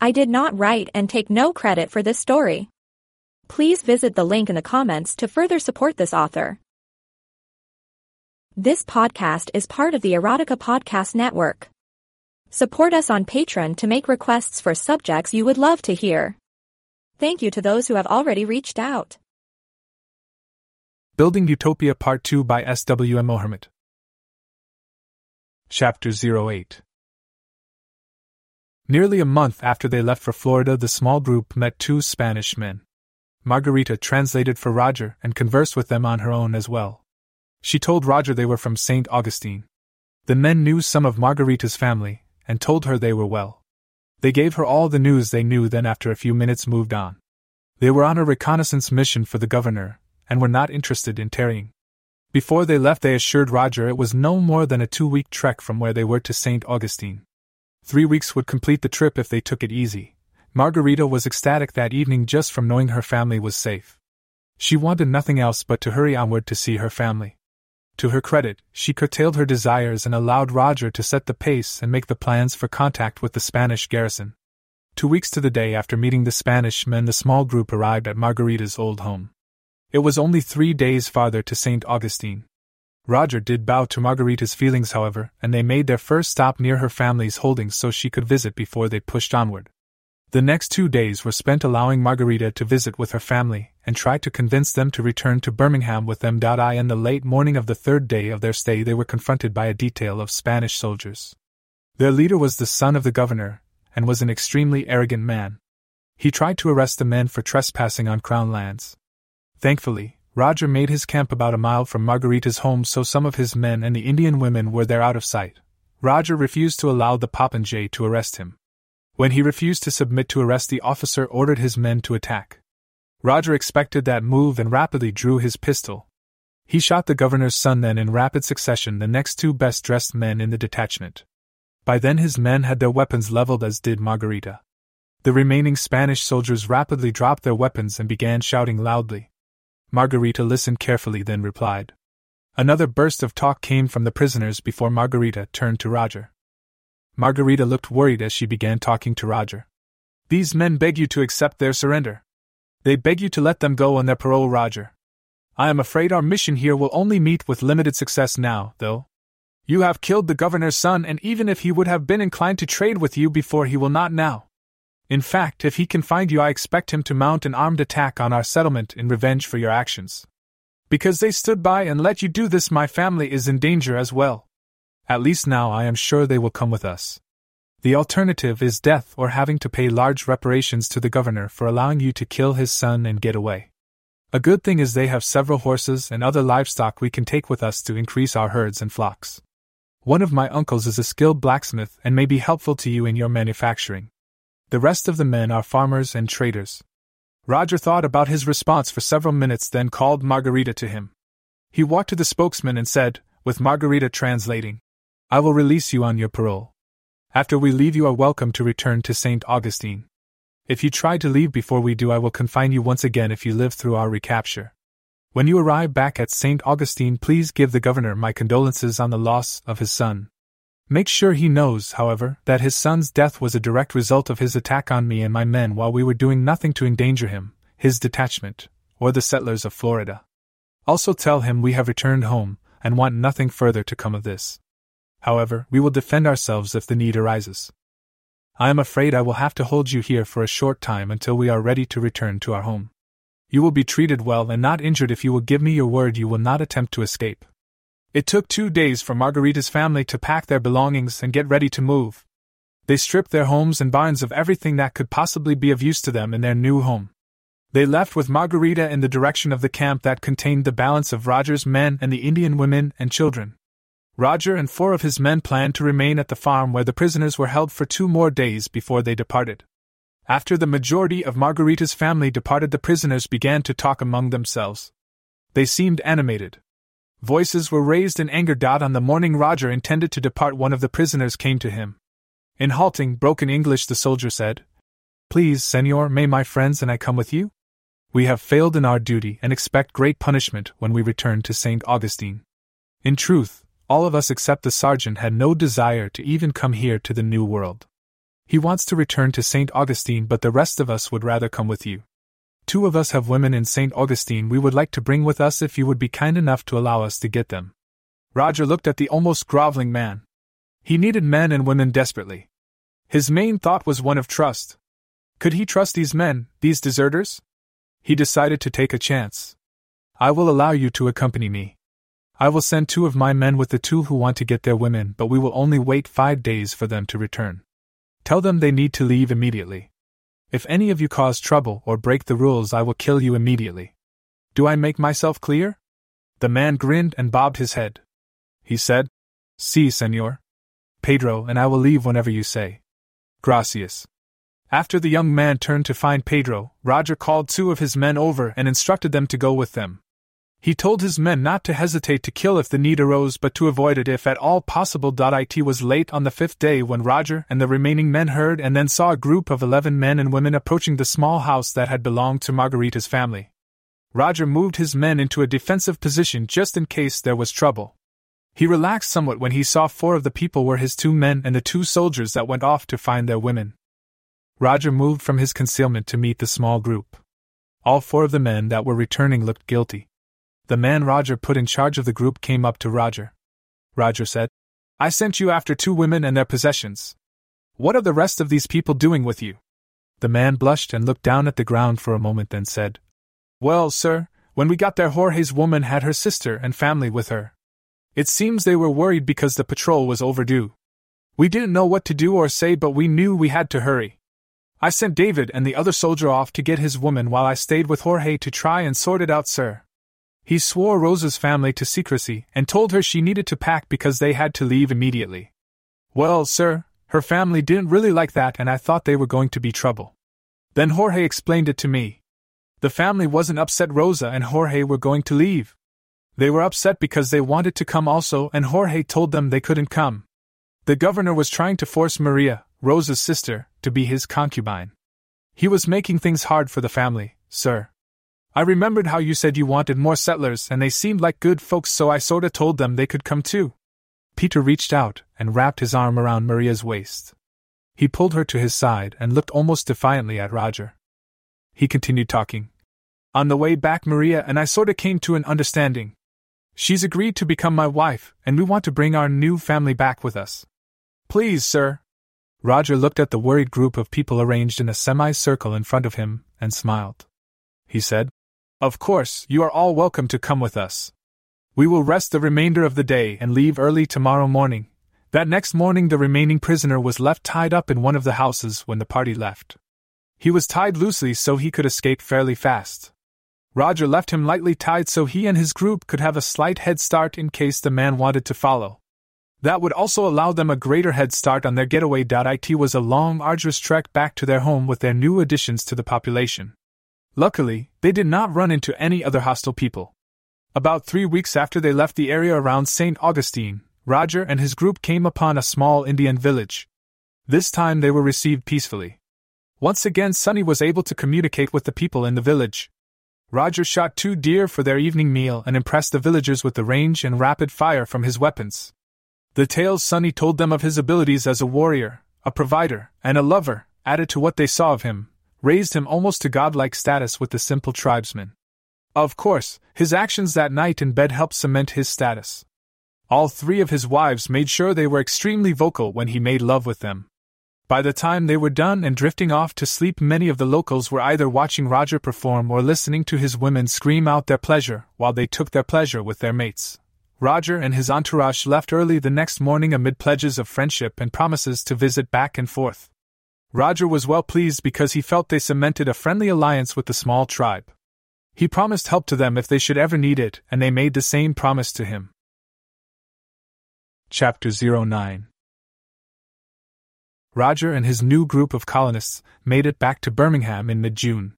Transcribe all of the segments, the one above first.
I did not write and take no credit for this story. Please visit the link in the comments to further support this author. This podcast is part of the Erotica Podcast Network. Support us on Patreon to make requests for subjects you would love to hear. Thank you to those who have already reached out. Building Utopia Part 2 by SW_MO_Hermit. Chapter 08 Nearly a month after they left for Florida, the small group met two Spanish men. Margarita translated for Roger and conversed with them on her own as well. She told Roger they were from St. Augustine. The men knew some of Margarita's family and told her they were well. They gave her all the news they knew, then, after a few minutes, moved on. They were on a reconnaissance mission for the governor and were not interested in tarrying. Before they left, they assured Roger it was no more than a two week trek from where they were to St. Augustine. Three weeks would complete the trip if they took it easy. Margarita was ecstatic that evening just from knowing her family was safe. She wanted nothing else but to hurry onward to see her family. To her credit, she curtailed her desires and allowed Roger to set the pace and make the plans for contact with the Spanish garrison. Two weeks to the day after meeting the Spanish men, the small group arrived at Margarita's old home. It was only three days farther to St. Augustine. Roger did bow to Margarita's feelings, however, and they made their first stop near her family's holdings so she could visit before they pushed onward. The next two days were spent allowing Margarita to visit with her family and try to convince them to return to Birmingham with them. I in the late morning of the third day of their stay they were confronted by a detail of Spanish soldiers. Their leader was the son of the governor, and was an extremely arrogant man. He tried to arrest the men for trespassing on crown lands. Thankfully, Roger made his camp about a mile from Margarita's home so some of his men and the Indian women were there out of sight. Roger refused to allow the Popinjay to arrest him. When he refused to submit to arrest, the officer ordered his men to attack. Roger expected that move and rapidly drew his pistol. He shot the governor's son, then, in rapid succession, the next two best dressed men in the detachment. By then, his men had their weapons leveled, as did Margarita. The remaining Spanish soldiers rapidly dropped their weapons and began shouting loudly. Margarita listened carefully, then replied. Another burst of talk came from the prisoners before Margarita turned to Roger. Margarita looked worried as she began talking to Roger. These men beg you to accept their surrender. They beg you to let them go on their parole, Roger. I am afraid our mission here will only meet with limited success now, though. You have killed the governor's son, and even if he would have been inclined to trade with you before, he will not now. In fact, if he can find you, I expect him to mount an armed attack on our settlement in revenge for your actions. Because they stood by and let you do this, my family is in danger as well. At least now I am sure they will come with us. The alternative is death or having to pay large reparations to the governor for allowing you to kill his son and get away. A good thing is they have several horses and other livestock we can take with us to increase our herds and flocks. One of my uncles is a skilled blacksmith and may be helpful to you in your manufacturing. The rest of the men are farmers and traders. Roger thought about his response for several minutes, then called Margarita to him. He walked to the spokesman and said, with Margarita translating, I will release you on your parole. After we leave, you are welcome to return to St. Augustine. If you try to leave before we do, I will confine you once again if you live through our recapture. When you arrive back at St. Augustine, please give the governor my condolences on the loss of his son. Make sure he knows, however, that his son's death was a direct result of his attack on me and my men while we were doing nothing to endanger him, his detachment, or the settlers of Florida. Also tell him we have returned home and want nothing further to come of this. However, we will defend ourselves if the need arises. I am afraid I will have to hold you here for a short time until we are ready to return to our home. You will be treated well and not injured if you will give me your word you will not attempt to escape. It took two days for Margarita's family to pack their belongings and get ready to move. They stripped their homes and barns of everything that could possibly be of use to them in their new home. They left with Margarita in the direction of the camp that contained the balance of Roger's men and the Indian women and children. Roger and four of his men planned to remain at the farm where the prisoners were held for two more days before they departed. After the majority of Margarita's family departed, the prisoners began to talk among themselves. They seemed animated. Voices were raised in anger. On the morning Roger intended to depart, one of the prisoners came to him. In halting, broken English, the soldier said, Please, senor, may my friends and I come with you? We have failed in our duty and expect great punishment when we return to St. Augustine. In truth, all of us except the sergeant had no desire to even come here to the New World. He wants to return to St. Augustine, but the rest of us would rather come with you. Two of us have women in St. Augustine we would like to bring with us if you would be kind enough to allow us to get them. Roger looked at the almost groveling man. He needed men and women desperately. His main thought was one of trust. Could he trust these men, these deserters? He decided to take a chance. I will allow you to accompany me. I will send two of my men with the two who want to get their women, but we will only wait five days for them to return. Tell them they need to leave immediately. If any of you cause trouble or break the rules, I will kill you immediately. Do I make myself clear? The man grinned and bobbed his head. He said, Si, senor. Pedro and I will leave whenever you say. Gracias. After the young man turned to find Pedro, Roger called two of his men over and instructed them to go with them. He told his men not to hesitate to kill if the need arose but to avoid it if at all possible. It was late on the fifth day when Roger and the remaining men heard and then saw a group of eleven men and women approaching the small house that had belonged to Margarita's family. Roger moved his men into a defensive position just in case there was trouble. He relaxed somewhat when he saw four of the people were his two men and the two soldiers that went off to find their women. Roger moved from his concealment to meet the small group. All four of the men that were returning looked guilty. The man Roger put in charge of the group came up to Roger. Roger said, I sent you after two women and their possessions. What are the rest of these people doing with you? The man blushed and looked down at the ground for a moment, then said, Well, sir, when we got there, Jorge's woman had her sister and family with her. It seems they were worried because the patrol was overdue. We didn't know what to do or say, but we knew we had to hurry. I sent David and the other soldier off to get his woman while I stayed with Jorge to try and sort it out, sir. He swore Rosa's family to secrecy and told her she needed to pack because they had to leave immediately. Well, sir, her family didn't really like that and I thought they were going to be trouble. Then Jorge explained it to me. The family wasn't upset Rosa and Jorge were going to leave. They were upset because they wanted to come also and Jorge told them they couldn't come. The governor was trying to force Maria, Rosa's sister, to be his concubine. He was making things hard for the family, sir. I remembered how you said you wanted more settlers and they seemed like good folks, so I sorta told them they could come too. Peter reached out and wrapped his arm around Maria's waist. He pulled her to his side and looked almost defiantly at Roger. He continued talking. On the way back, Maria and I sorta came to an understanding. She's agreed to become my wife, and we want to bring our new family back with us. Please, sir. Roger looked at the worried group of people arranged in a semicircle in front of him and smiled. He said, of course, you are all welcome to come with us. We will rest the remainder of the day and leave early tomorrow morning. That next morning, the remaining prisoner was left tied up in one of the houses when the party left. He was tied loosely so he could escape fairly fast. Roger left him lightly tied so he and his group could have a slight head start in case the man wanted to follow. That would also allow them a greater head start on their getaway. It was a long, arduous trek back to their home with their new additions to the population. Luckily, they did not run into any other hostile people. About three weeks after they left the area around St. Augustine, Roger and his group came upon a small Indian village. This time they were received peacefully. Once again, Sonny was able to communicate with the people in the village. Roger shot two deer for their evening meal and impressed the villagers with the range and rapid fire from his weapons. The tales Sonny told them of his abilities as a warrior, a provider, and a lover added to what they saw of him, raised him almost to godlike status with the simple tribesmen. Of course, his actions that night in bed helped cement his status. All three of his wives made sure they were extremely vocal when he made love with them. By the time they were done and drifting off to sleep, many of the locals were either watching Roger perform or listening to his women scream out their pleasure while they took their pleasure with their mates. Roger and his entourage left early the next morning amid pledges of friendship and promises to visit back and forth. Roger was well pleased because he felt they cemented a friendly alliance with the small tribe. He promised help to them if they should ever need it, and they made the same promise to him. Chapter 09 Roger and his new group of colonists made it back to Birmingham in mid June.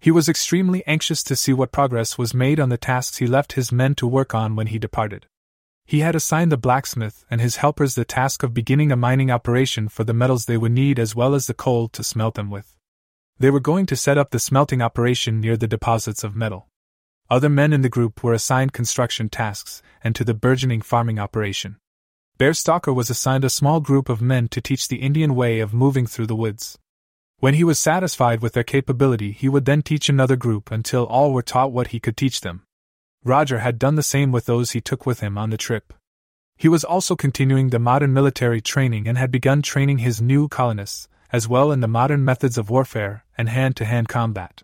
He was extremely anxious to see what progress was made on the tasks he left his men to work on when he departed. He had assigned the blacksmith and his helpers the task of beginning a mining operation for the metals they would need as well as the coal to smelt them with. They were going to set up the smelting operation near the deposits of metal. Other men in the group were assigned construction tasks and to the burgeoning farming operation. Bear Stalker was assigned a small group of men to teach the Indian way of moving through the woods. When he was satisfied with their capability, he would then teach another group until all were taught what he could teach them. Roger had done the same with those he took with him on the trip. He was also continuing the modern military training and had begun training his new colonists, as well in the modern methods of warfare and hand to hand combat.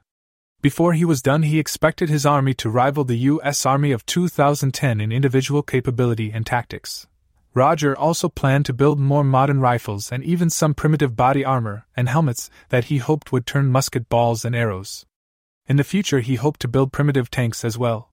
Before he was done, he expected his army to rival the U.S. Army of 2010 in individual capability and tactics. Roger also planned to build more modern rifles and even some primitive body armor and helmets that he hoped would turn musket balls and arrows. In the future, he hoped to build primitive tanks as well.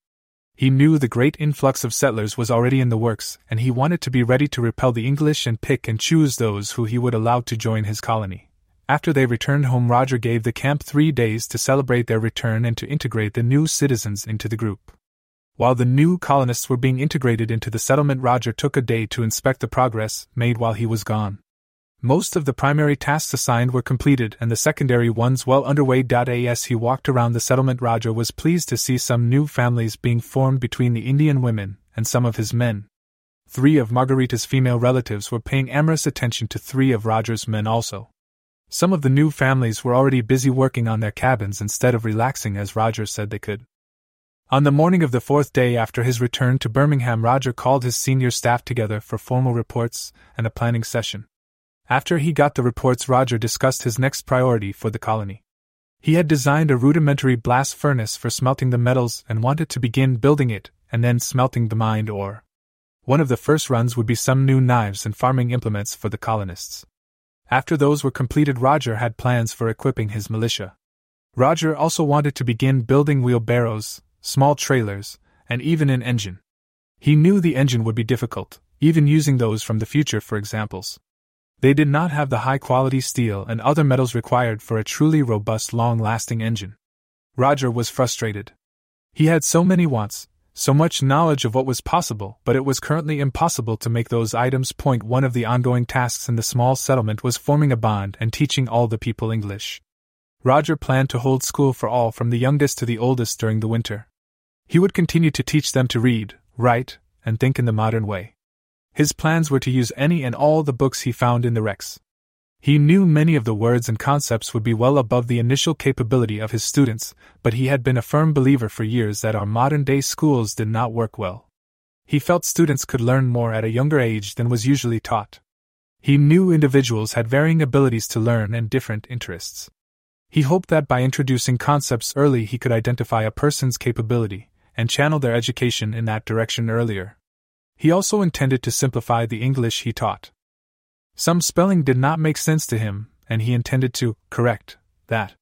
He knew the great influx of settlers was already in the works, and he wanted to be ready to repel the English and pick and choose those who he would allow to join his colony. After they returned home, Roger gave the camp three days to celebrate their return and to integrate the new citizens into the group. While the new colonists were being integrated into the settlement, Roger took a day to inspect the progress made while he was gone. Most of the primary tasks assigned were completed and the secondary ones well underway. As he walked around the settlement, Roger was pleased to see some new families being formed between the Indian women and some of his men. Three of Margarita's female relatives were paying amorous attention to three of Roger's men also. Some of the new families were already busy working on their cabins instead of relaxing as Roger said they could. On the morning of the fourth day after his return to Birmingham, Roger called his senior staff together for formal reports and a planning session. After he got the reports, Roger discussed his next priority for the colony. He had designed a rudimentary blast furnace for smelting the metals and wanted to begin building it and then smelting the mined ore. One of the first runs would be some new knives and farming implements for the colonists. After those were completed, Roger had plans for equipping his militia. Roger also wanted to begin building wheelbarrows, small trailers, and even an engine. He knew the engine would be difficult, even using those from the future for examples. They did not have the high quality steel and other metals required for a truly robust, long lasting engine. Roger was frustrated. He had so many wants, so much knowledge of what was possible, but it was currently impossible to make those items. Point one of the ongoing tasks in the small settlement was forming a bond and teaching all the people English. Roger planned to hold school for all from the youngest to the oldest during the winter. He would continue to teach them to read, write, and think in the modern way. His plans were to use any and all the books he found in the wrecks. He knew many of the words and concepts would be well above the initial capability of his students, but he had been a firm believer for years that our modern day schools did not work well. He felt students could learn more at a younger age than was usually taught. He knew individuals had varying abilities to learn and different interests. He hoped that by introducing concepts early he could identify a person's capability and channel their education in that direction earlier. He also intended to simplify the English he taught. Some spelling did not make sense to him, and he intended to correct that.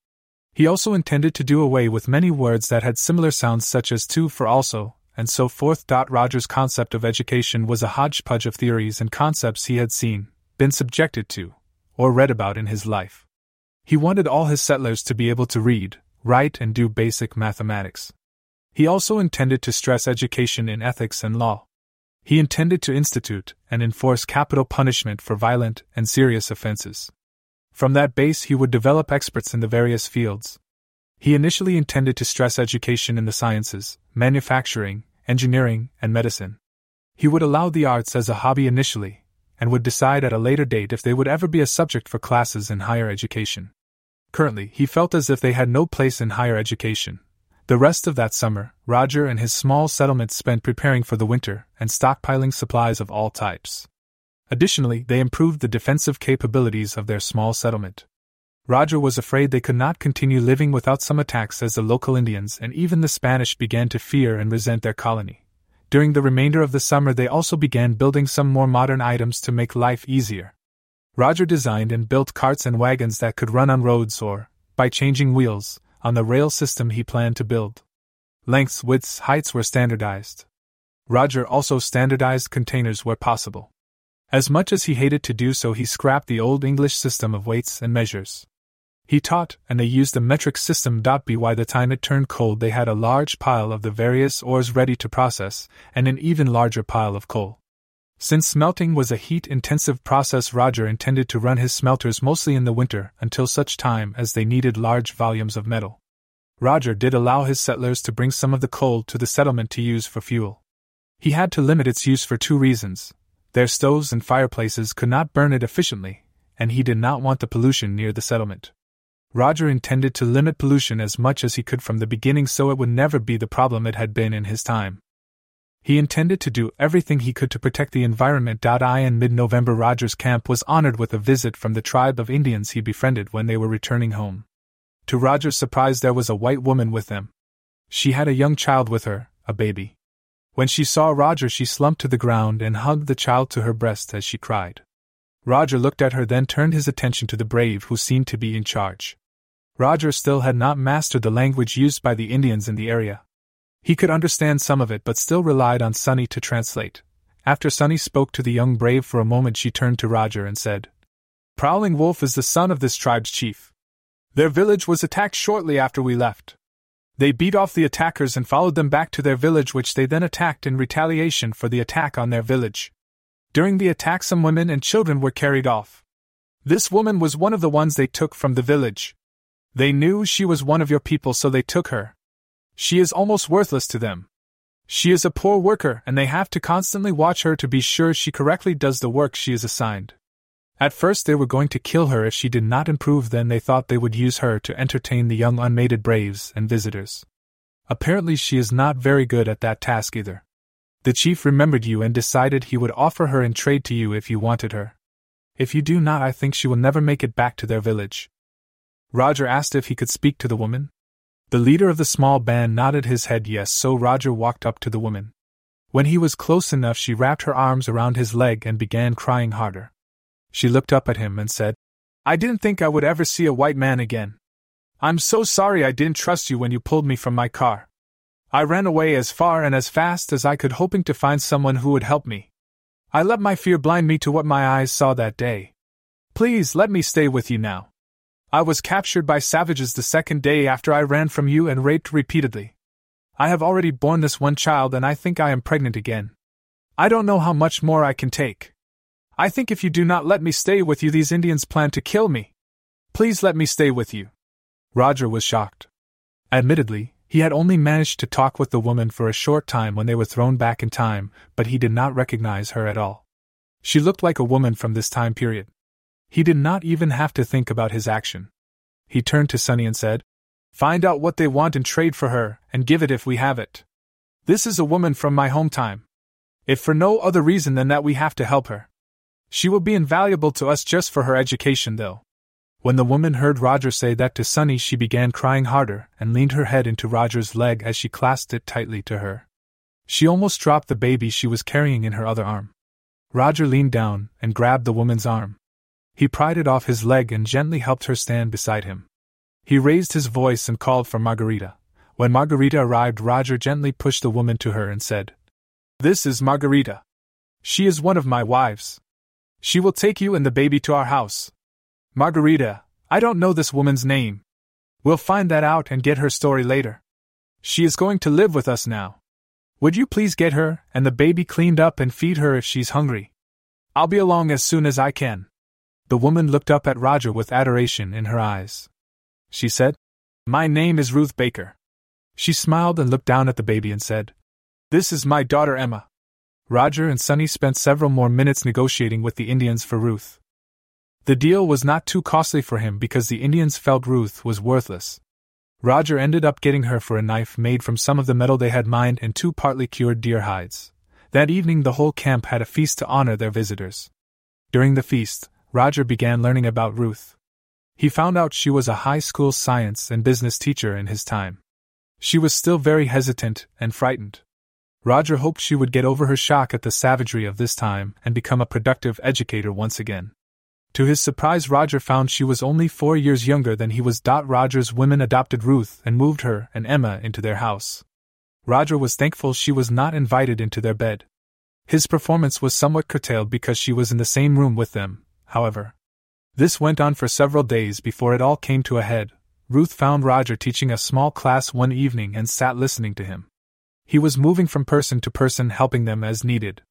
He also intended to do away with many words that had similar sounds, such as to, for, also, and so forth. Roger's concept of education was a hodgepodge of theories and concepts he had seen, been subjected to, or read about in his life. He wanted all his settlers to be able to read, write, and do basic mathematics. He also intended to stress education in ethics and law. He intended to institute and enforce capital punishment for violent and serious offenses. From that base, he would develop experts in the various fields. He initially intended to stress education in the sciences, manufacturing, engineering, and medicine. He would allow the arts as a hobby initially, and would decide at a later date if they would ever be a subject for classes in higher education. Currently, he felt as if they had no place in higher education, the rest of that summer, Roger and his small settlement spent preparing for the winter and stockpiling supplies of all types. Additionally, they improved the defensive capabilities of their small settlement. Roger was afraid they could not continue living without some attacks as the local Indians and even the Spanish began to fear and resent their colony. During the remainder of the summer, they also began building some more modern items to make life easier. Roger designed and built carts and wagons that could run on roads or, by changing wheels, on the rail system he planned to build. Lengths, widths, heights were standardized. Roger also standardized containers where possible. As much as he hated to do so, he scrapped the old English system of weights and measures. He taught, and they used a metric system. By the time it turned cold, they had a large pile of the various ores ready to process, and an even larger pile of coal. Since smelting was a heat intensive process, Roger intended to run his smelters mostly in the winter until such time as they needed large volumes of metal. Roger did allow his settlers to bring some of the coal to the settlement to use for fuel. He had to limit its use for two reasons their stoves and fireplaces could not burn it efficiently, and he did not want the pollution near the settlement. Roger intended to limit pollution as much as he could from the beginning so it would never be the problem it had been in his time. He intended to do everything he could to protect the environment. I in mid November, Roger's camp was honored with a visit from the tribe of Indians he befriended when they were returning home. To Roger's surprise, there was a white woman with them. She had a young child with her, a baby. When she saw Roger, she slumped to the ground and hugged the child to her breast as she cried. Roger looked at her, then turned his attention to the brave who seemed to be in charge. Roger still had not mastered the language used by the Indians in the area. He could understand some of it but still relied on Sunny to translate. After Sunny spoke to the young brave for a moment, she turned to Roger and said, Prowling Wolf is the son of this tribe's chief. Their village was attacked shortly after we left. They beat off the attackers and followed them back to their village, which they then attacked in retaliation for the attack on their village. During the attack, some women and children were carried off. This woman was one of the ones they took from the village. They knew she was one of your people, so they took her. She is almost worthless to them. She is a poor worker, and they have to constantly watch her to be sure she correctly does the work she is assigned. At first, they were going to kill her if she did not improve, then they thought they would use her to entertain the young unmated braves and visitors. Apparently, she is not very good at that task either. The chief remembered you and decided he would offer her in trade to you if you wanted her. If you do not, I think she will never make it back to their village. Roger asked if he could speak to the woman. The leader of the small band nodded his head yes, so Roger walked up to the woman. When he was close enough, she wrapped her arms around his leg and began crying harder. She looked up at him and said, I didn't think I would ever see a white man again. I'm so sorry I didn't trust you when you pulled me from my car. I ran away as far and as fast as I could, hoping to find someone who would help me. I let my fear blind me to what my eyes saw that day. Please let me stay with you now. I was captured by savages the second day after I ran from you and raped repeatedly. I have already borne this one child and I think I am pregnant again. I don't know how much more I can take. I think if you do not let me stay with you, these Indians plan to kill me. Please let me stay with you. Roger was shocked. Admittedly, he had only managed to talk with the woman for a short time when they were thrown back in time, but he did not recognize her at all. She looked like a woman from this time period. He did not even have to think about his action. He turned to Sunny and said, Find out what they want and trade for her, and give it if we have it. This is a woman from my home time. If for no other reason than that we have to help her. She will be invaluable to us just for her education, though. When the woman heard Roger say that to Sunny, she began crying harder and leaned her head into Roger's leg as she clasped it tightly to her. She almost dropped the baby she was carrying in her other arm. Roger leaned down and grabbed the woman's arm. He pried it off his leg and gently helped her stand beside him. He raised his voice and called for Margarita. When Margarita arrived, Roger gently pushed the woman to her and said, This is Margarita. She is one of my wives. She will take you and the baby to our house. Margarita, I don't know this woman's name. We'll find that out and get her story later. She is going to live with us now. Would you please get her and the baby cleaned up and feed her if she's hungry? I'll be along as soon as I can. The woman looked up at Roger with adoration in her eyes. She said, My name is Ruth Baker. She smiled and looked down at the baby and said, This is my daughter Emma. Roger and Sonny spent several more minutes negotiating with the Indians for Ruth. The deal was not too costly for him because the Indians felt Ruth was worthless. Roger ended up getting her for a knife made from some of the metal they had mined and two partly cured deer hides. That evening, the whole camp had a feast to honor their visitors. During the feast, Roger began learning about Ruth. He found out she was a high school science and business teacher in his time. She was still very hesitant and frightened. Roger hoped she would get over her shock at the savagery of this time and become a productive educator once again. To his surprise, Roger found she was only four years younger than he was. Roger's women adopted Ruth and moved her and Emma into their house. Roger was thankful she was not invited into their bed. His performance was somewhat curtailed because she was in the same room with them, however. This went on for several days before it all came to a head. Ruth found Roger teaching a small class one evening and sat listening to him. He was moving from person to person, helping them as needed.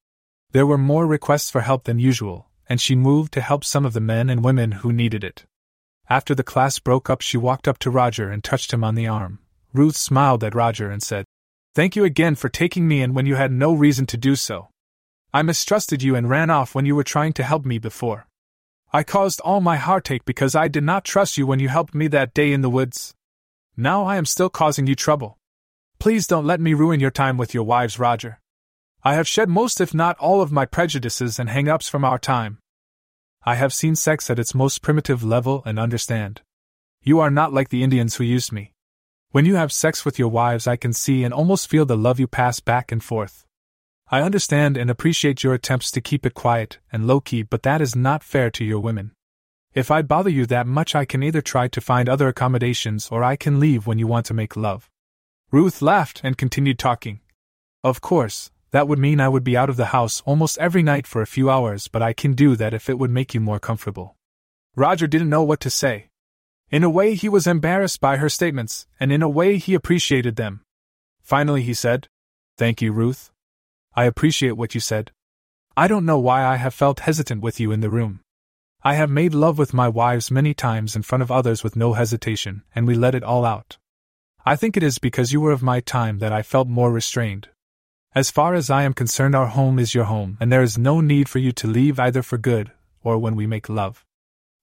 There were more requests for help than usual, and she moved to help some of the men and women who needed it. After the class broke up, she walked up to Roger and touched him on the arm. Ruth smiled at Roger and said, Thank you again for taking me in when you had no reason to do so. I mistrusted you and ran off when you were trying to help me before. I caused all my heartache because I did not trust you when you helped me that day in the woods. Now I am still causing you trouble. Please don't let me ruin your time with your wives, Roger. I have shed most, if not all, of my prejudices and hang ups from our time. I have seen sex at its most primitive level and understand. You are not like the Indians who used me. When you have sex with your wives, I can see and almost feel the love you pass back and forth. I understand and appreciate your attempts to keep it quiet and low key, but that is not fair to your women. If I bother you that much, I can either try to find other accommodations or I can leave when you want to make love. Ruth laughed and continued talking. Of course, that would mean I would be out of the house almost every night for a few hours, but I can do that if it would make you more comfortable. Roger didn't know what to say. In a way, he was embarrassed by her statements, and in a way, he appreciated them. Finally, he said, Thank you, Ruth. I appreciate what you said. I don't know why I have felt hesitant with you in the room. I have made love with my wives many times in front of others with no hesitation, and we let it all out. I think it is because you were of my time that I felt more restrained. As far as I am concerned, our home is your home, and there is no need for you to leave either for good or when we make love.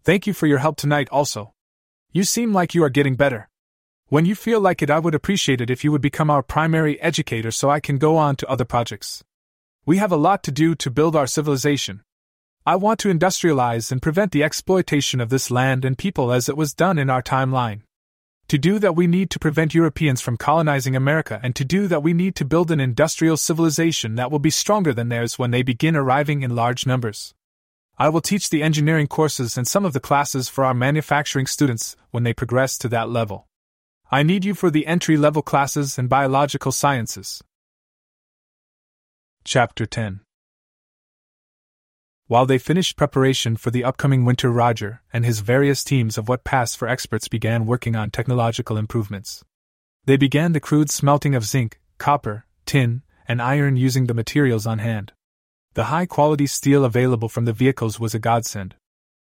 Thank you for your help tonight, also. You seem like you are getting better. When you feel like it, I would appreciate it if you would become our primary educator so I can go on to other projects. We have a lot to do to build our civilization. I want to industrialize and prevent the exploitation of this land and people as it was done in our timeline. To do that, we need to prevent Europeans from colonizing America, and to do that, we need to build an industrial civilization that will be stronger than theirs when they begin arriving in large numbers. I will teach the engineering courses and some of the classes for our manufacturing students when they progress to that level. I need you for the entry level classes and biological sciences. Chapter 10 While they finished preparation for the upcoming winter, Roger and his various teams of what passed for experts began working on technological improvements. They began the crude smelting of zinc, copper, tin, and iron using the materials on hand. The high quality steel available from the vehicles was a godsend.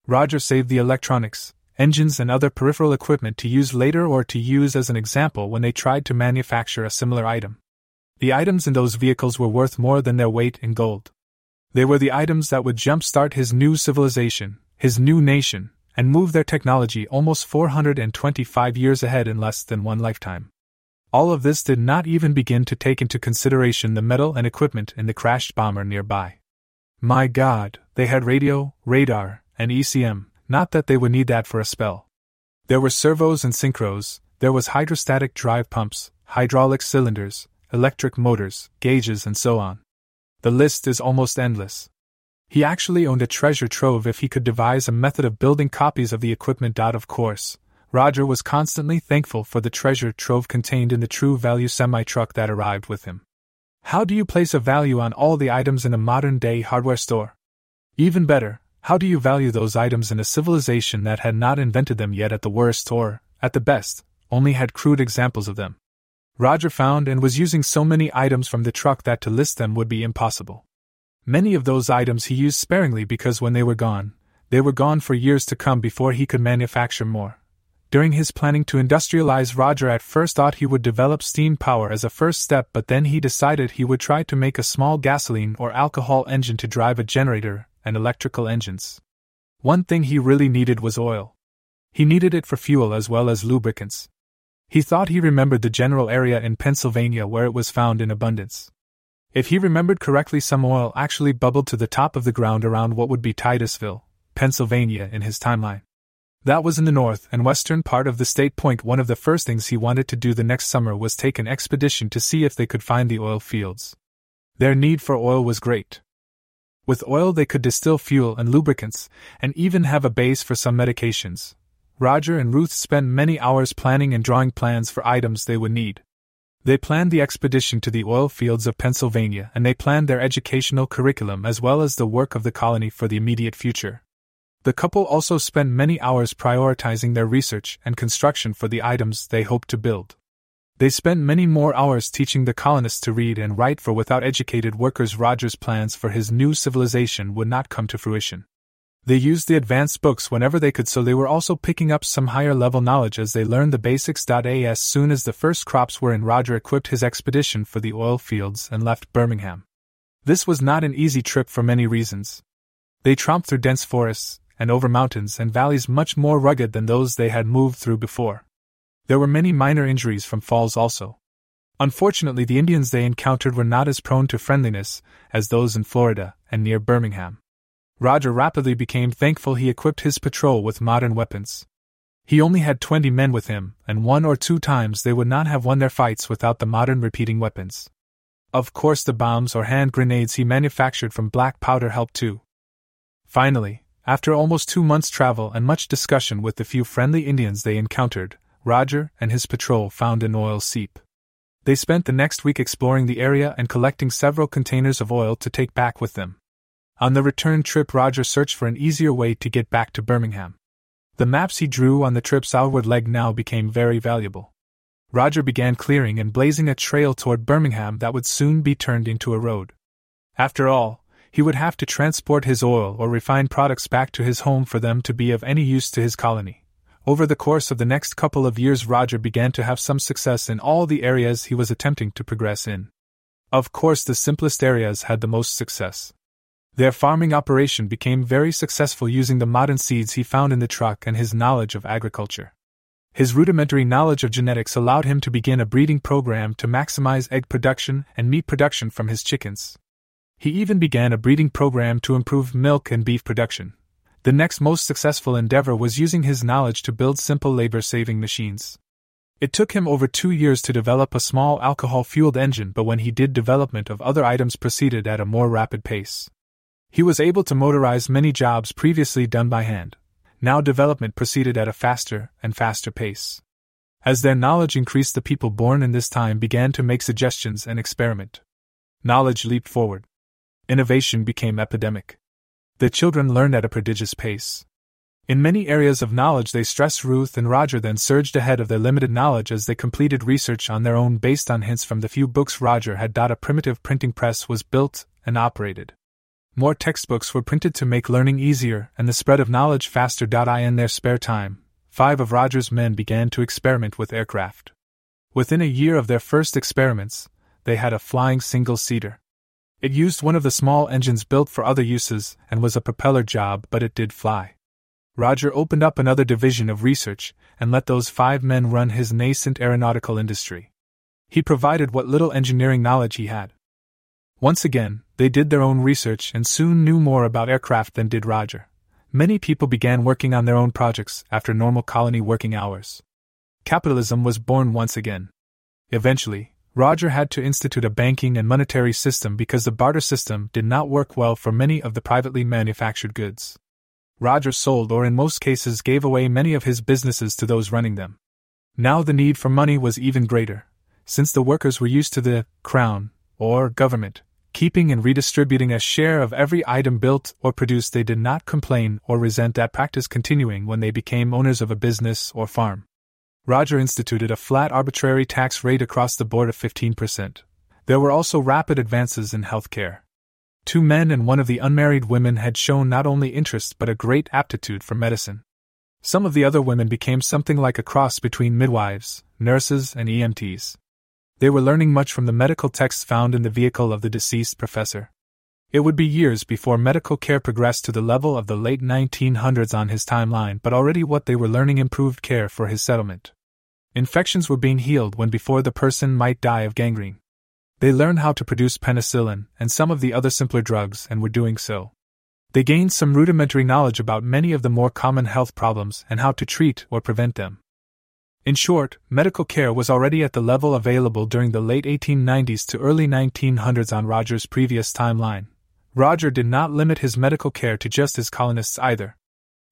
Roger saved the electronics, engines, and other peripheral equipment to use later or to use as an example when they tried to manufacture a similar item. The items in those vehicles were worth more than their weight in gold. They were the items that would jumpstart his new civilization, his new nation, and move their technology almost 425 years ahead in less than one lifetime. All of this did not even begin to take into consideration the metal and equipment in the crashed bomber nearby. My god, they had radio, radar, and ECM, not that they would need that for a spell. There were servos and synchros, there was hydrostatic drive pumps, hydraulic cylinders, electric motors, gauges, and so on. The list is almost endless. He actually owned a treasure trove if he could devise a method of building copies of the equipment. Of course, Roger was constantly thankful for the treasure trove contained in the true value semi truck that arrived with him. How do you place a value on all the items in a modern day hardware store? Even better, how do you value those items in a civilization that had not invented them yet at the worst or, at the best, only had crude examples of them? Roger found and was using so many items from the truck that to list them would be impossible. Many of those items he used sparingly because when they were gone, they were gone for years to come before he could manufacture more. During his planning to industrialize, Roger at first thought he would develop steam power as a first step, but then he decided he would try to make a small gasoline or alcohol engine to drive a generator and electrical engines. One thing he really needed was oil. He needed it for fuel as well as lubricants. He thought he remembered the general area in Pennsylvania where it was found in abundance. If he remembered correctly, some oil actually bubbled to the top of the ground around what would be Titusville, Pennsylvania, in his timeline. That was in the north and western part of the state. Point one of the first things he wanted to do the next summer was take an expedition to see if they could find the oil fields. Their need for oil was great. With oil, they could distill fuel and lubricants, and even have a base for some medications. Roger and Ruth spent many hours planning and drawing plans for items they would need. They planned the expedition to the oil fields of Pennsylvania and they planned their educational curriculum as well as the work of the colony for the immediate future. The couple also spent many hours prioritizing their research and construction for the items they hoped to build. They spent many more hours teaching the colonists to read and write, for without educated workers, Roger's plans for his new civilization would not come to fruition. They used the advanced books whenever they could, so they were also picking up some higher level knowledge as they learned the basics. As soon as the first crops were in, Roger equipped his expedition for the oil fields and left Birmingham. This was not an easy trip for many reasons. They tramped through dense forests, and over mountains and valleys much more rugged than those they had moved through before. There were many minor injuries from falls also. Unfortunately, the Indians they encountered were not as prone to friendliness as those in Florida and near Birmingham. Roger rapidly became thankful he equipped his patrol with modern weapons. He only had 20 men with him, and one or two times they would not have won their fights without the modern repeating weapons. Of course, the bombs or hand grenades he manufactured from black powder helped too. Finally, after almost two months' travel and much discussion with the few friendly Indians they encountered, Roger and his patrol found an oil seep. They spent the next week exploring the area and collecting several containers of oil to take back with them. On the return trip, Roger searched for an easier way to get back to Birmingham. The maps he drew on the trip's outward leg now became very valuable. Roger began clearing and blazing a trail toward Birmingham that would soon be turned into a road. After all, he would have to transport his oil or refined products back to his home for them to be of any use to his colony. Over the course of the next couple of years, Roger began to have some success in all the areas he was attempting to progress in. Of course, the simplest areas had the most success. Their farming operation became very successful using the modern seeds he found in the truck and his knowledge of agriculture. His rudimentary knowledge of genetics allowed him to begin a breeding program to maximize egg production and meat production from his chickens. He even began a breeding program to improve milk and beef production. The next most successful endeavor was using his knowledge to build simple labor saving machines. It took him over two years to develop a small alcohol fueled engine, but when he did, development of other items proceeded at a more rapid pace. He was able to motorize many jobs previously done by hand. Now development proceeded at a faster and faster pace. As their knowledge increased, the people born in this time began to make suggestions and experiment. Knowledge leaped forward innovation became epidemic. The children learned at a prodigious pace. In many areas of knowledge, they stressed Ruth and Roger, then surged ahead of their limited knowledge as they completed research on their own based on hints from the few books Roger had. A primitive printing press was built and operated. More textbooks were printed to make learning easier and the spread of knowledge faster. I, in their spare time, five of Roger's men began to experiment with aircraft. Within a year of their first experiments, they had a flying single seater. It used one of the small engines built for other uses and was a propeller job, but it did fly. Roger opened up another division of research and let those five men run his nascent aeronautical industry. He provided what little engineering knowledge he had. Once again, they did their own research and soon knew more about aircraft than did Roger. Many people began working on their own projects after normal colony working hours. Capitalism was born once again. Eventually, Roger had to institute a banking and monetary system because the barter system did not work well for many of the privately manufactured goods. Roger sold or in most cases gave away many of his businesses to those running them. Now the need for money was even greater, since the workers were used to the crown, or government, keeping and redistributing a share of every item built or produced. They did not complain or resent that practice continuing when they became owners of a business or farm. Roger instituted a flat arbitrary tax rate across the board of 15%. There were also rapid advances in health care. Two men and one of the unmarried women had shown not only interest but a great aptitude for medicine. Some of the other women became something like a cross between midwives, nurses, and EMTs. They were learning much from the medical texts found in the vehicle of the deceased professor. It would be years before medical care progressed to the level of the late 1900s on his timeline, but already what they were learning improved care for his settlement. Infections were being healed when before the person might die of gangrene. They learned how to produce penicillin and some of the other simpler drugs and were doing so. They gained some rudimentary knowledge about many of the more common health problems and how to treat or prevent them. In short, medical care was already at the level available during the late 1890s to early 1900s on Roger's previous timeline, Roger did not limit his medical care to just his colonists either.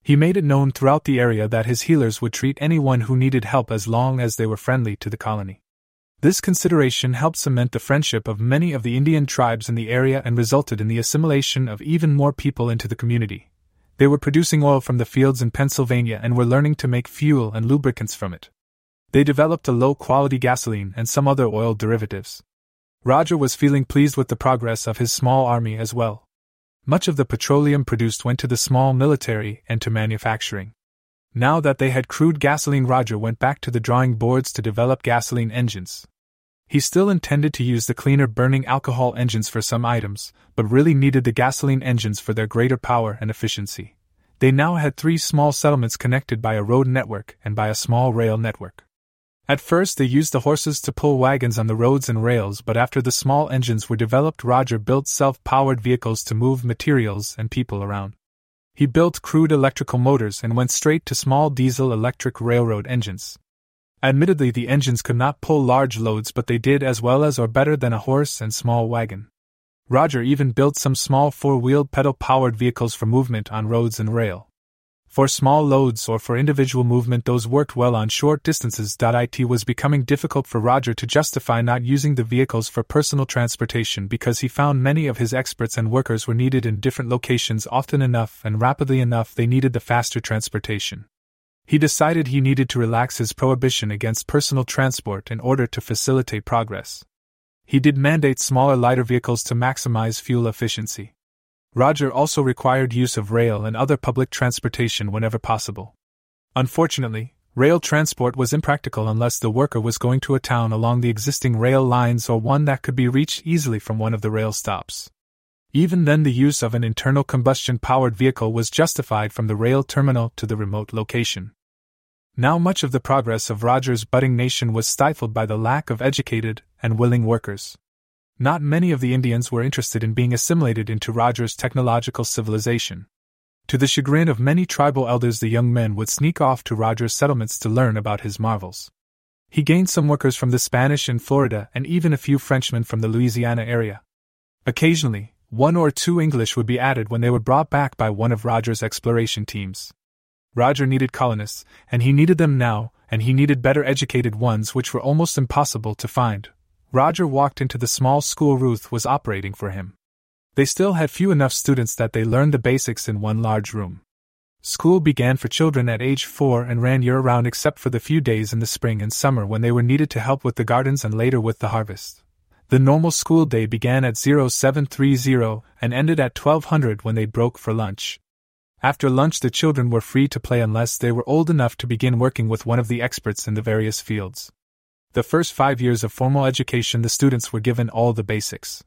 He made it known throughout the area that his healers would treat anyone who needed help as long as they were friendly to the colony. This consideration helped cement the friendship of many of the Indian tribes in the area and resulted in the assimilation of even more people into the community. They were producing oil from the fields in Pennsylvania and were learning to make fuel and lubricants from it. They developed a low quality gasoline and some other oil derivatives. Roger was feeling pleased with the progress of his small army as well. Much of the petroleum produced went to the small military and to manufacturing. Now that they had crude gasoline, Roger went back to the drawing boards to develop gasoline engines. He still intended to use the cleaner burning alcohol engines for some items, but really needed the gasoline engines for their greater power and efficiency. They now had three small settlements connected by a road network and by a small rail network. At first, they used the horses to pull wagons on the roads and rails, but after the small engines were developed, Roger built self powered vehicles to move materials and people around. He built crude electrical motors and went straight to small diesel electric railroad engines. Admittedly, the engines could not pull large loads, but they did as well as or better than a horse and small wagon. Roger even built some small four wheeled pedal powered vehicles for movement on roads and rail. For small loads or for individual movement, those worked well on short distances. It was becoming difficult for Roger to justify not using the vehicles for personal transportation because he found many of his experts and workers were needed in different locations often enough and rapidly enough they needed the faster transportation. He decided he needed to relax his prohibition against personal transport in order to facilitate progress. He did mandate smaller, lighter vehicles to maximize fuel efficiency. Roger also required use of rail and other public transportation whenever possible. Unfortunately, rail transport was impractical unless the worker was going to a town along the existing rail lines or one that could be reached easily from one of the rail stops. Even then, the use of an internal combustion powered vehicle was justified from the rail terminal to the remote location. Now, much of the progress of Roger's budding nation was stifled by the lack of educated and willing workers. Not many of the Indians were interested in being assimilated into Roger's technological civilization. To the chagrin of many tribal elders, the young men would sneak off to Roger's settlements to learn about his marvels. He gained some workers from the Spanish in Florida and even a few Frenchmen from the Louisiana area. Occasionally, one or two English would be added when they were brought back by one of Roger's exploration teams. Roger needed colonists, and he needed them now, and he needed better educated ones, which were almost impossible to find, Roger walked into the small school Ruth was operating for him. They still had few enough students that they learned the basics in one large room. School began for children at age four and ran year round except for the few days in the spring and summer when they were needed to help with the gardens and later with the harvest. The normal school day began at 0730 and ended at 1200 when they broke for lunch. After lunch, the children were free to play unless they were old enough to begin working with one of the experts in the various fields. The first five years of formal education, the students were given all the basics.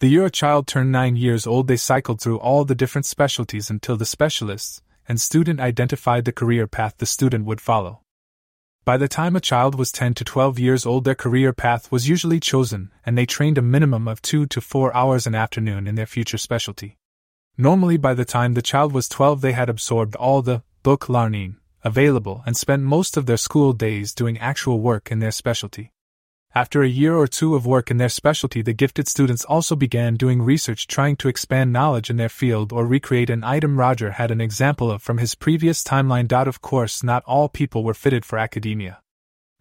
The year a child turned nine years old, they cycled through all the different specialties until the specialists and student identified the career path the student would follow. By the time a child was 10 to 12 years old, their career path was usually chosen, and they trained a minimum of two to four hours an afternoon in their future specialty. Normally, by the time the child was 12, they had absorbed all the book learning available and spent most of their school days doing actual work in their specialty. After a year or two of work in their specialty, the gifted students also began doing research trying to expand knowledge in their field or recreate an item Roger had an example of from his previous timeline. Of course, not all people were fitted for academia.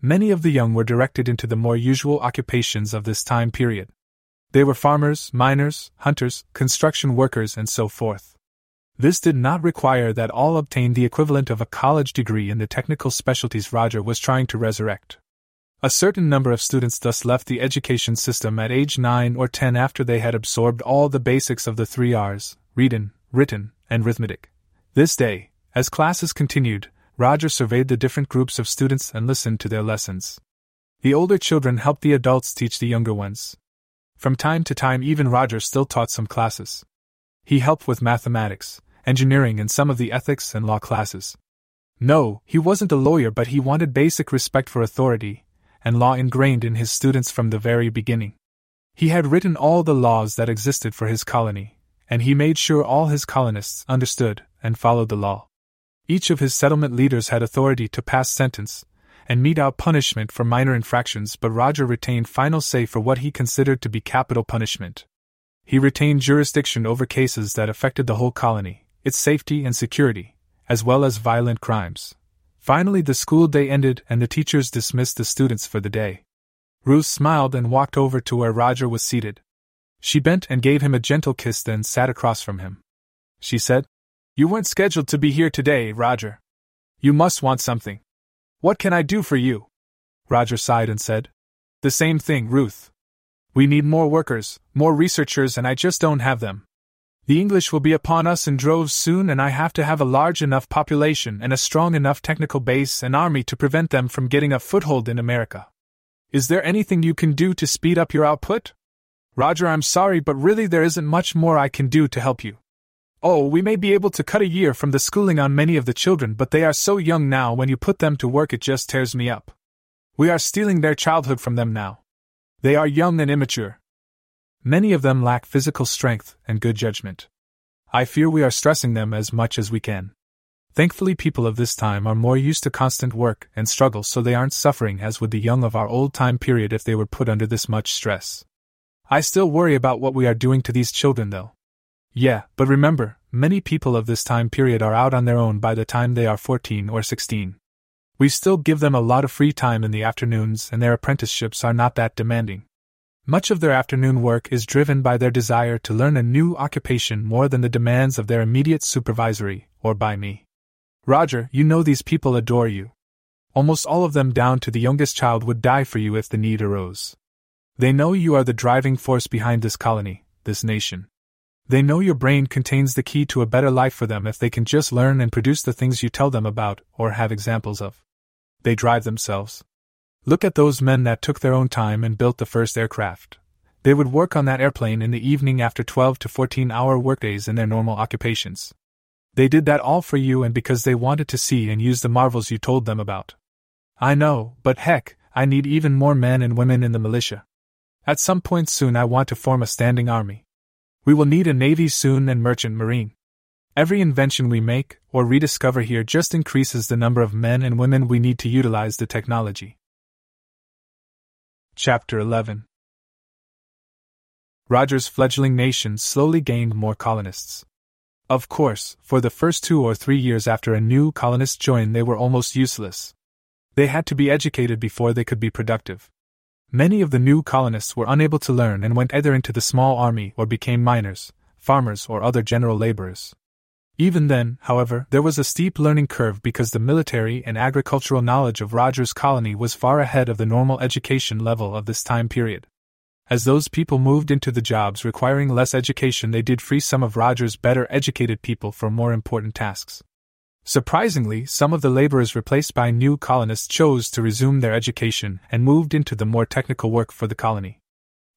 Many of the young were directed into the more usual occupations of this time period. They were farmers, miners, hunters, construction workers, and so forth. This did not require that all obtain the equivalent of a college degree in the technical specialties Roger was trying to resurrect. A certain number of students thus left the education system at age 9 or 10 after they had absorbed all the basics of the three R's reading, written, and arithmetic. This day, as classes continued, Roger surveyed the different groups of students and listened to their lessons. The older children helped the adults teach the younger ones. From time to time, even Roger still taught some classes. He helped with mathematics, engineering, and some of the ethics and law classes. No, he wasn't a lawyer, but he wanted basic respect for authority and law ingrained in his students from the very beginning. He had written all the laws that existed for his colony, and he made sure all his colonists understood and followed the law. Each of his settlement leaders had authority to pass sentence and mete out punishment for minor infractions, but Roger retained final say for what he considered to be capital punishment. He retained jurisdiction over cases that affected the whole colony, its safety and security, as well as violent crimes. Finally, the school day ended and the teachers dismissed the students for the day. Ruth smiled and walked over to where Roger was seated. She bent and gave him a gentle kiss, then sat across from him. She said, You weren't scheduled to be here today, Roger. You must want something. What can I do for you? Roger sighed and said, The same thing, Ruth. We need more workers, more researchers, and I just don't have them. The English will be upon us in droves soon, and I have to have a large enough population and a strong enough technical base and army to prevent them from getting a foothold in America. Is there anything you can do to speed up your output? Roger, I'm sorry, but really there isn't much more I can do to help you. Oh, we may be able to cut a year from the schooling on many of the children, but they are so young now when you put them to work it just tears me up. We are stealing their childhood from them now. They are young and immature. Many of them lack physical strength and good judgment. I fear we are stressing them as much as we can. Thankfully, people of this time are more used to constant work and struggle, so they aren't suffering as would the young of our old time period if they were put under this much stress. I still worry about what we are doing to these children, though. Yeah, but remember, many people of this time period are out on their own by the time they are 14 or 16. We still give them a lot of free time in the afternoons, and their apprenticeships are not that demanding. Much of their afternoon work is driven by their desire to learn a new occupation more than the demands of their immediate supervisory, or by me. Roger, you know these people adore you. Almost all of them, down to the youngest child, would die for you if the need arose. They know you are the driving force behind this colony, this nation. They know your brain contains the key to a better life for them if they can just learn and produce the things you tell them about or have examples of. They drive themselves. Look at those men that took their own time and built the first aircraft. They would work on that airplane in the evening after 12 to 14 hour workdays in their normal occupations. They did that all for you and because they wanted to see and use the marvels you told them about. I know, but heck, I need even more men and women in the militia. At some point soon, I want to form a standing army. We will need a navy soon and merchant marine. Every invention we make or rediscover here just increases the number of men and women we need to utilize the technology. Chapter 11 Roger's fledgling nation slowly gained more colonists. Of course, for the first two or three years after a new colonist joined, they were almost useless. They had to be educated before they could be productive. Many of the new colonists were unable to learn and went either into the small army or became miners, farmers, or other general laborers. Even then, however, there was a steep learning curve because the military and agricultural knowledge of Roger's colony was far ahead of the normal education level of this time period. As those people moved into the jobs requiring less education, they did free some of Roger's better educated people for more important tasks. Surprisingly, some of the laborers replaced by new colonists chose to resume their education and moved into the more technical work for the colony.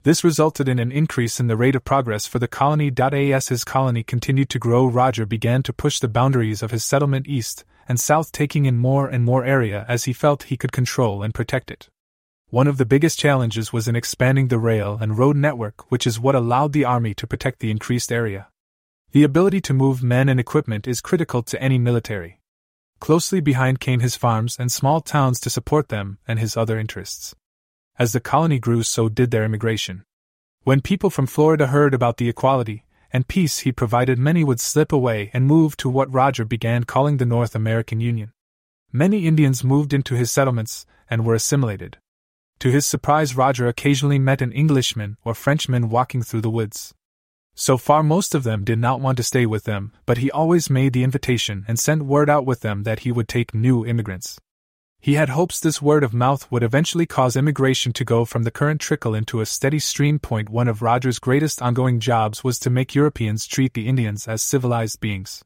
This resulted in an increase in the rate of progress for the colony. As his colony continued to grow, Roger began to push the boundaries of his settlement east and south, taking in more and more area as he felt he could control and protect it. One of the biggest challenges was in expanding the rail and road network, which is what allowed the Army to protect the increased area. The ability to move men and equipment is critical to any military. Closely behind came his farms and small towns to support them and his other interests. As the colony grew, so did their immigration. When people from Florida heard about the equality and peace he provided, many would slip away and move to what Roger began calling the North American Union. Many Indians moved into his settlements and were assimilated. To his surprise, Roger occasionally met an Englishman or Frenchman walking through the woods. So far, most of them did not want to stay with them, but he always made the invitation and sent word out with them that he would take new immigrants. He had hopes this word of mouth would eventually cause immigration to go from the current trickle into a steady stream. Point one of Roger's greatest ongoing jobs was to make Europeans treat the Indians as civilized beings.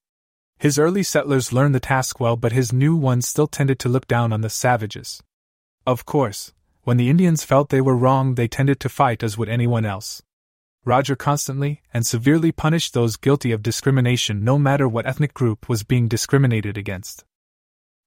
His early settlers learned the task well, but his new ones still tended to look down on the savages. Of course, when the Indians felt they were wrong, they tended to fight as would anyone else. Roger constantly and severely punished those guilty of discrimination no matter what ethnic group was being discriminated against.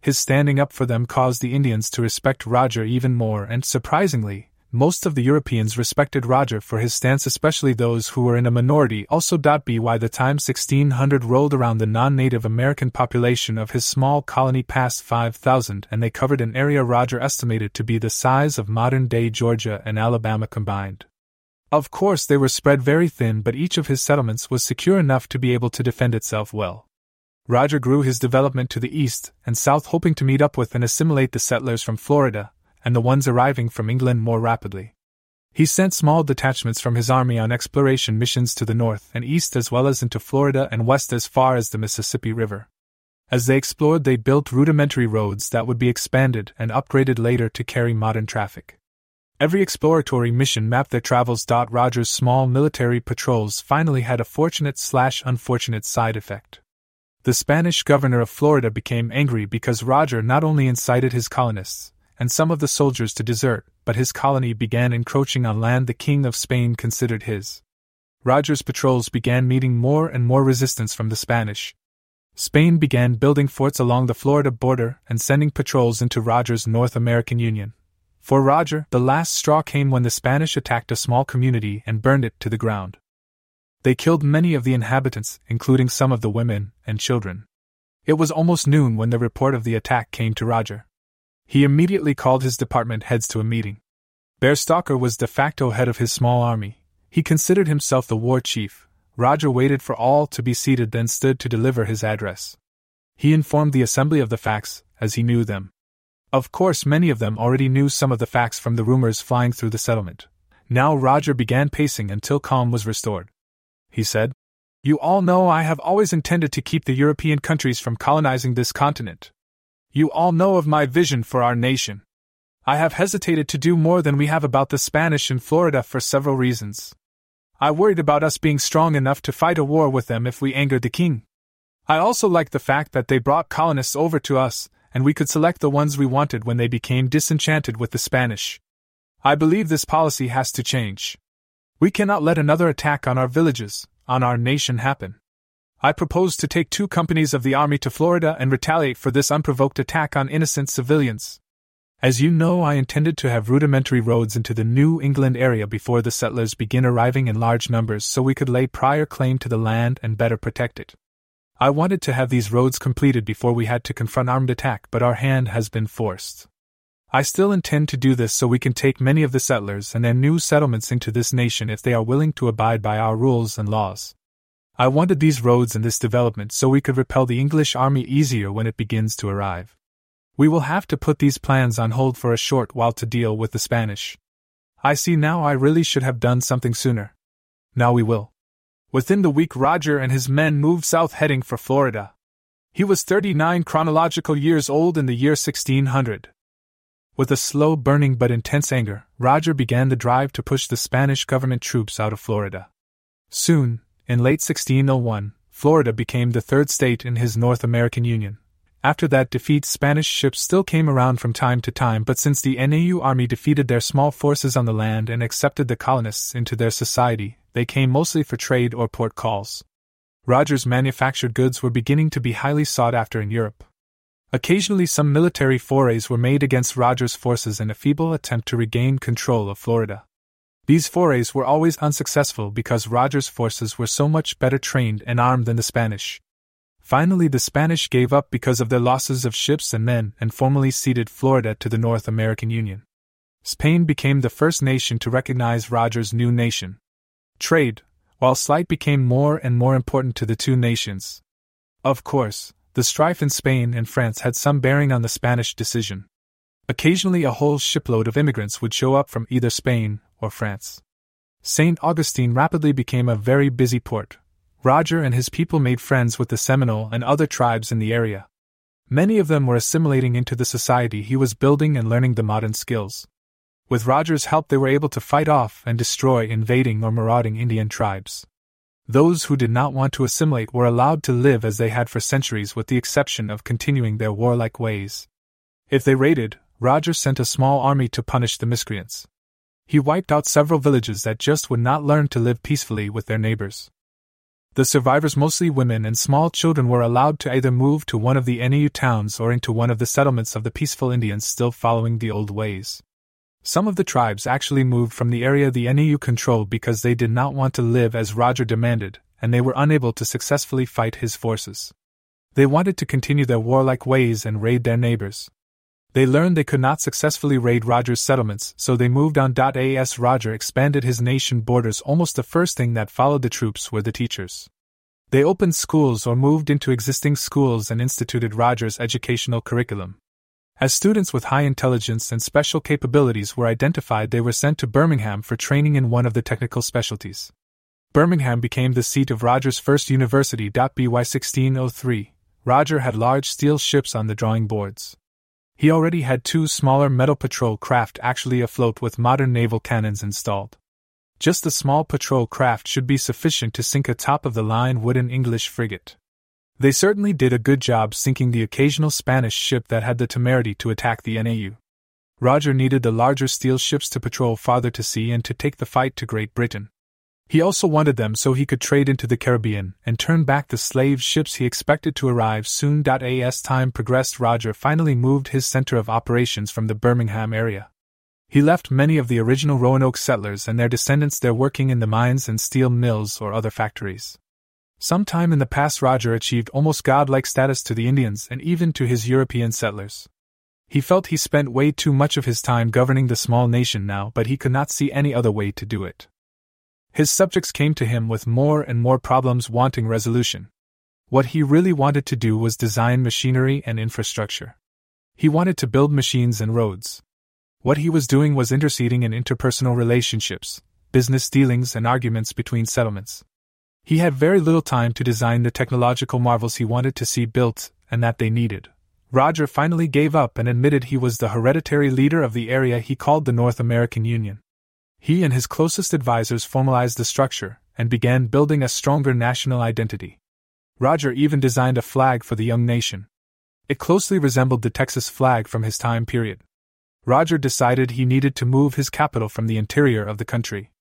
His standing up for them caused the Indians to respect Roger even more, and surprisingly, most of the Europeans respected Roger for his stance, especially those who were in a minority. Also, by the time 1600 rolled around, the non native American population of his small colony passed 5,000, and they covered an area Roger estimated to be the size of modern day Georgia and Alabama combined. Of course, they were spread very thin, but each of his settlements was secure enough to be able to defend itself well. Roger grew his development to the east and south, hoping to meet up with and assimilate the settlers from Florida, and the ones arriving from England more rapidly. He sent small detachments from his army on exploration missions to the north and east as well as into Florida and west as far as the Mississippi River. As they explored, they built rudimentary roads that would be expanded and upgraded later to carry modern traffic. Every exploratory mission mapped their travels. Rogers' small military patrols finally had a fortunate slash unfortunate side effect. The Spanish governor of Florida became angry because Roger not only incited his colonists, and some of the soldiers to desert, but his colony began encroaching on land the King of Spain considered his. Roger's patrols began meeting more and more resistance from the Spanish. Spain began building forts along the Florida border and sending patrols into Roger's North American Union. For Roger, the last straw came when the Spanish attacked a small community and burned it to the ground. They killed many of the inhabitants, including some of the women and children. It was almost noon when the report of the attack came to Roger. He immediately called his department heads to a meeting. Bear Stalker was de facto head of his small army. He considered himself the war chief. Roger waited for all to be seated, then stood to deliver his address. He informed the assembly of the facts, as he knew them. Of course, many of them already knew some of the facts from the rumors flying through the settlement. Now Roger began pacing until calm was restored. He said, You all know I have always intended to keep the European countries from colonizing this continent. You all know of my vision for our nation. I have hesitated to do more than we have about the Spanish in Florida for several reasons. I worried about us being strong enough to fight a war with them if we angered the king. I also liked the fact that they brought colonists over to us, and we could select the ones we wanted when they became disenchanted with the Spanish. I believe this policy has to change. We cannot let another attack on our villages, on our nation happen. I propose to take two companies of the Army to Florida and retaliate for this unprovoked attack on innocent civilians. As you know, I intended to have rudimentary roads into the New England area before the settlers begin arriving in large numbers so we could lay prior claim to the land and better protect it. I wanted to have these roads completed before we had to confront armed attack, but our hand has been forced. I still intend to do this so we can take many of the settlers and their new settlements into this nation if they are willing to abide by our rules and laws. I wanted these roads and this development so we could repel the English army easier when it begins to arrive. We will have to put these plans on hold for a short while to deal with the Spanish. I see now I really should have done something sooner. Now we will. Within the week, Roger and his men moved south heading for Florida. He was 39 chronological years old in the year 1600. With a slow burning but intense anger, Roger began the drive to push the Spanish government troops out of Florida. Soon, in late 1601, Florida became the third state in his North American Union. After that defeat, Spanish ships still came around from time to time, but since the NAU army defeated their small forces on the land and accepted the colonists into their society, they came mostly for trade or port calls. Rogers' manufactured goods were beginning to be highly sought after in Europe. Occasionally, some military forays were made against Rogers' forces in a feeble attempt to regain control of Florida. These forays were always unsuccessful because Roger's forces were so much better trained and armed than the Spanish. Finally, the Spanish gave up because of their losses of ships and men and formally ceded Florida to the North American Union. Spain became the first nation to recognize Roger's new nation. Trade, while slight, became more and more important to the two nations. Of course, the strife in Spain and France had some bearing on the Spanish decision. Occasionally, a whole shipload of immigrants would show up from either Spain or France. St. Augustine rapidly became a very busy port. Roger and his people made friends with the Seminole and other tribes in the area. Many of them were assimilating into the society he was building and learning the modern skills. With Roger's help, they were able to fight off and destroy invading or marauding Indian tribes. Those who did not want to assimilate were allowed to live as they had for centuries, with the exception of continuing their warlike ways. If they raided, Roger sent a small army to punish the miscreants. He wiped out several villages that just would not learn to live peacefully with their neighbors. The survivors, mostly women and small children, were allowed to either move to one of the NAU towns or into one of the settlements of the peaceful Indians still following the old ways. Some of the tribes actually moved from the area the NAU controlled because they did not want to live as Roger demanded, and they were unable to successfully fight his forces. They wanted to continue their warlike ways and raid their neighbors. They learned they could not successfully raid Roger's settlements, so they moved on. As Roger expanded his nation borders, almost the first thing that followed the troops were the teachers. They opened schools or moved into existing schools and instituted Roger's educational curriculum. As students with high intelligence and special capabilities were identified, they were sent to Birmingham for training in one of the technical specialties. Birmingham became the seat of Roger's first university. By 1603, Roger had large steel ships on the drawing boards. He already had two smaller metal patrol craft actually afloat with modern naval cannons installed. Just a small patrol craft should be sufficient to sink a top of the line wooden English frigate. They certainly did a good job sinking the occasional Spanish ship that had the temerity to attack the NAU. Roger needed the larger steel ships to patrol farther to sea and to take the fight to Great Britain. He also wanted them so he could trade into the Caribbean and turn back the slave ships he expected to arrive soon. As time progressed, Roger finally moved his center of operations from the Birmingham area. He left many of the original Roanoke settlers and their descendants there working in the mines and steel mills or other factories. Sometime in the past, Roger achieved almost godlike status to the Indians and even to his European settlers. He felt he spent way too much of his time governing the small nation now, but he could not see any other way to do it. His subjects came to him with more and more problems wanting resolution. What he really wanted to do was design machinery and infrastructure. He wanted to build machines and roads. What he was doing was interceding in interpersonal relationships, business dealings, and arguments between settlements. He had very little time to design the technological marvels he wanted to see built and that they needed. Roger finally gave up and admitted he was the hereditary leader of the area he called the North American Union. He and his closest advisors formalized the structure and began building a stronger national identity. Roger even designed a flag for the young nation. It closely resembled the Texas flag from his time period. Roger decided he needed to move his capital from the interior of the country.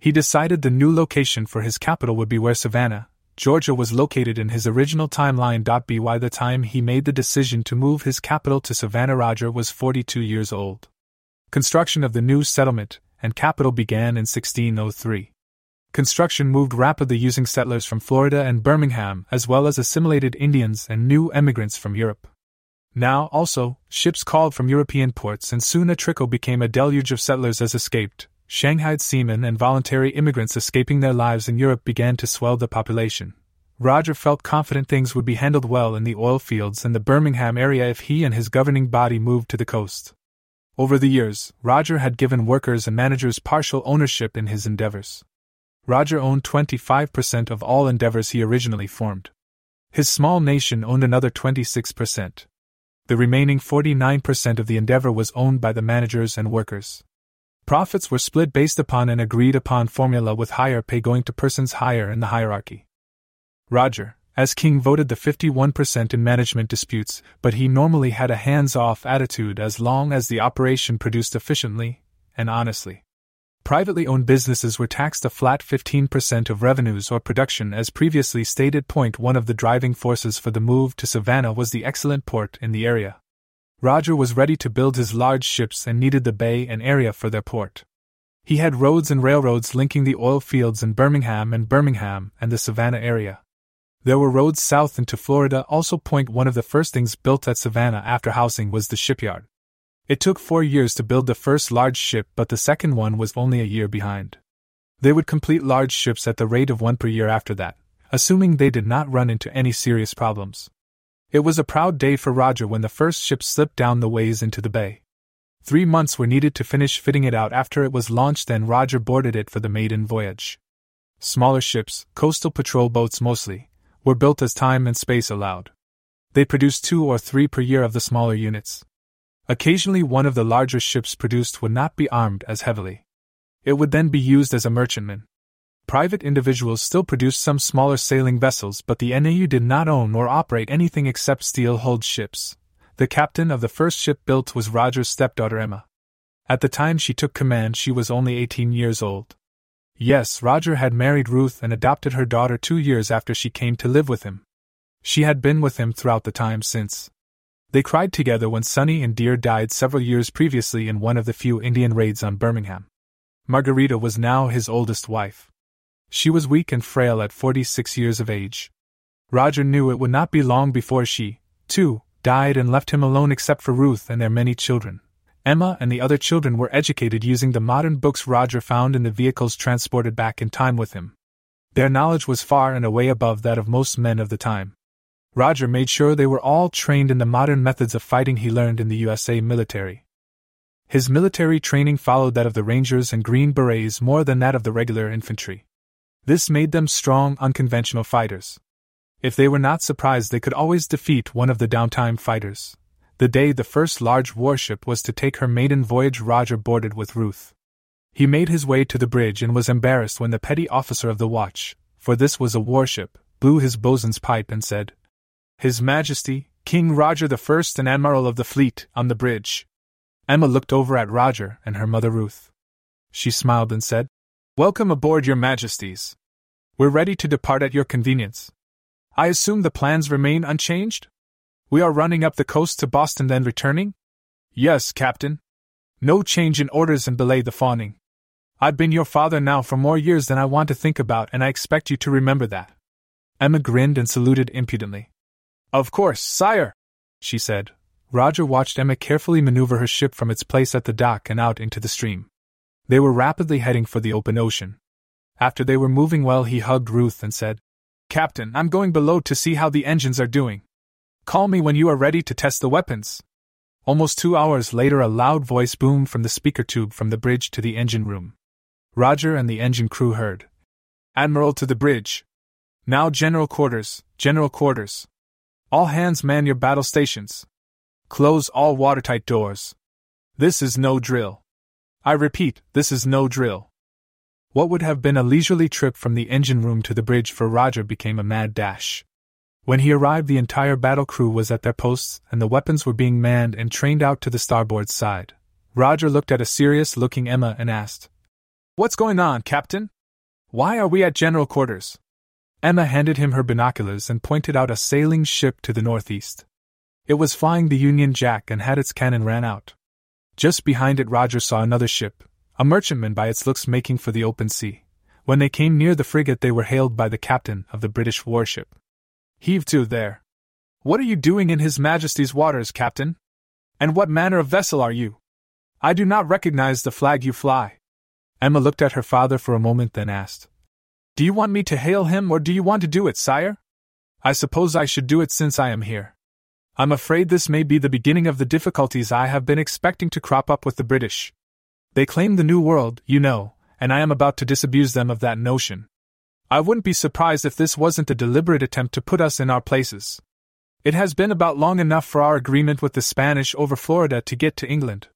He decided the new location for his capital would be where Savannah, Georgia was located in his original timeline. By the time he made the decision to move his capital to Savannah, Roger was 42 years old. Construction of the new settlement, and capital began in 1603. Construction moved rapidly using settlers from Florida and Birmingham, as well as assimilated Indians and new emigrants from Europe. Now, also, ships called from European ports, and soon a trickle became a deluge of settlers as escaped. Shanghaied seamen and voluntary immigrants escaping their lives in Europe began to swell the population. Roger felt confident things would be handled well in the oil fields and the Birmingham area if he and his governing body moved to the coast. Over the years, Roger had given workers and managers partial ownership in his endeavors. Roger owned 25% of all endeavors he originally formed. His small nation owned another 26%. The remaining 49% of the endeavor was owned by the managers and workers. Profits were split based upon an agreed upon formula with higher pay going to persons higher in the hierarchy. Roger, as king voted the 51% in management disputes, but he normally had a hands off attitude as long as the operation produced efficiently and honestly. Privately owned businesses were taxed a flat 15% of revenues or production as previously stated. Point one of the driving forces for the move to Savannah was the excellent port in the area. Roger was ready to build his large ships and needed the bay and area for their port. He had roads and railroads linking the oil fields in Birmingham and Birmingham and the Savannah area. There were roads south into Florida. Also, point one of the first things built at Savannah after housing was the shipyard. It took four years to build the first large ship, but the second one was only a year behind. They would complete large ships at the rate of one per year after that, assuming they did not run into any serious problems. It was a proud day for Roger when the first ship slipped down the ways into the bay. Three months were needed to finish fitting it out after it was launched, and Roger boarded it for the maiden voyage. Smaller ships, coastal patrol boats mostly, were built as time and space allowed. They produced two or three per year of the smaller units. Occasionally, one of the larger ships produced would not be armed as heavily. It would then be used as a merchantman. Private individuals still produced some smaller sailing vessels, but the NAU did not own or operate anything except steel hulled ships. The captain of the first ship built was Roger's stepdaughter Emma. At the time she took command, she was only 18 years old. Yes, Roger had married Ruth and adopted her daughter two years after she came to live with him. She had been with him throughout the time since. They cried together when Sonny and Dear died several years previously in one of the few Indian raids on Birmingham. Margarita was now his oldest wife. She was weak and frail at 46 years of age. Roger knew it would not be long before she, too, died and left him alone except for Ruth and their many children. Emma and the other children were educated using the modern books Roger found in the vehicles transported back in time with him. Their knowledge was far and away above that of most men of the time. Roger made sure they were all trained in the modern methods of fighting he learned in the USA military. His military training followed that of the Rangers and Green Berets more than that of the regular infantry. This made them strong, unconventional fighters. If they were not surprised, they could always defeat one of the downtime fighters. The day the first large warship was to take her maiden voyage, Roger boarded with Ruth. He made his way to the bridge and was embarrassed when the petty officer of the watch, for this was a warship, blew his bosun's pipe and said, His Majesty, King Roger the First and Admiral of the Fleet, on the bridge. Emma looked over at Roger and her mother Ruth. She smiled and said, Welcome aboard, Your Majesties. We're ready to depart at your convenience. I assume the plans remain unchanged? We are running up the coast to Boston, then returning? Yes, Captain. No change in orders and belay the fawning. I've been your father now for more years than I want to think about, and I expect you to remember that. Emma grinned and saluted impudently. Of course, sire, she said, Roger watched Emma carefully maneuver her ship from its place at the dock and out into the stream. They were rapidly heading for the open ocean. After they were moving well, he hugged Ruth and said, Captain, I'm going below to see how the engines are doing. Call me when you are ready to test the weapons. Almost two hours later, a loud voice boomed from the speaker tube from the bridge to the engine room. Roger and the engine crew heard. Admiral to the bridge. Now, General Quarters, General Quarters. All hands man your battle stations. Close all watertight doors. This is no drill. I repeat, this is no drill. What would have been a leisurely trip from the engine room to the bridge for Roger became a mad dash. When he arrived, the entire battle crew was at their posts and the weapons were being manned and trained out to the starboard side. Roger looked at a serious looking Emma and asked, What's going on, Captain? Why are we at general quarters? Emma handed him her binoculars and pointed out a sailing ship to the northeast. It was flying the Union Jack and had its cannon ran out. Just behind it, Roger saw another ship, a merchantman by its looks making for the open sea. When they came near the frigate, they were hailed by the captain of the British warship. Heave to there. What are you doing in His Majesty's waters, Captain? And what manner of vessel are you? I do not recognize the flag you fly. Emma looked at her father for a moment, then asked, Do you want me to hail him, or do you want to do it, sire? I suppose I should do it since I am here. I'm afraid this may be the beginning of the difficulties I have been expecting to crop up with the British. They claim the New World, you know, and I am about to disabuse them of that notion. I wouldn't be surprised if this wasn't a deliberate attempt to put us in our places. It has been about long enough for our agreement with the Spanish over Florida to get to England.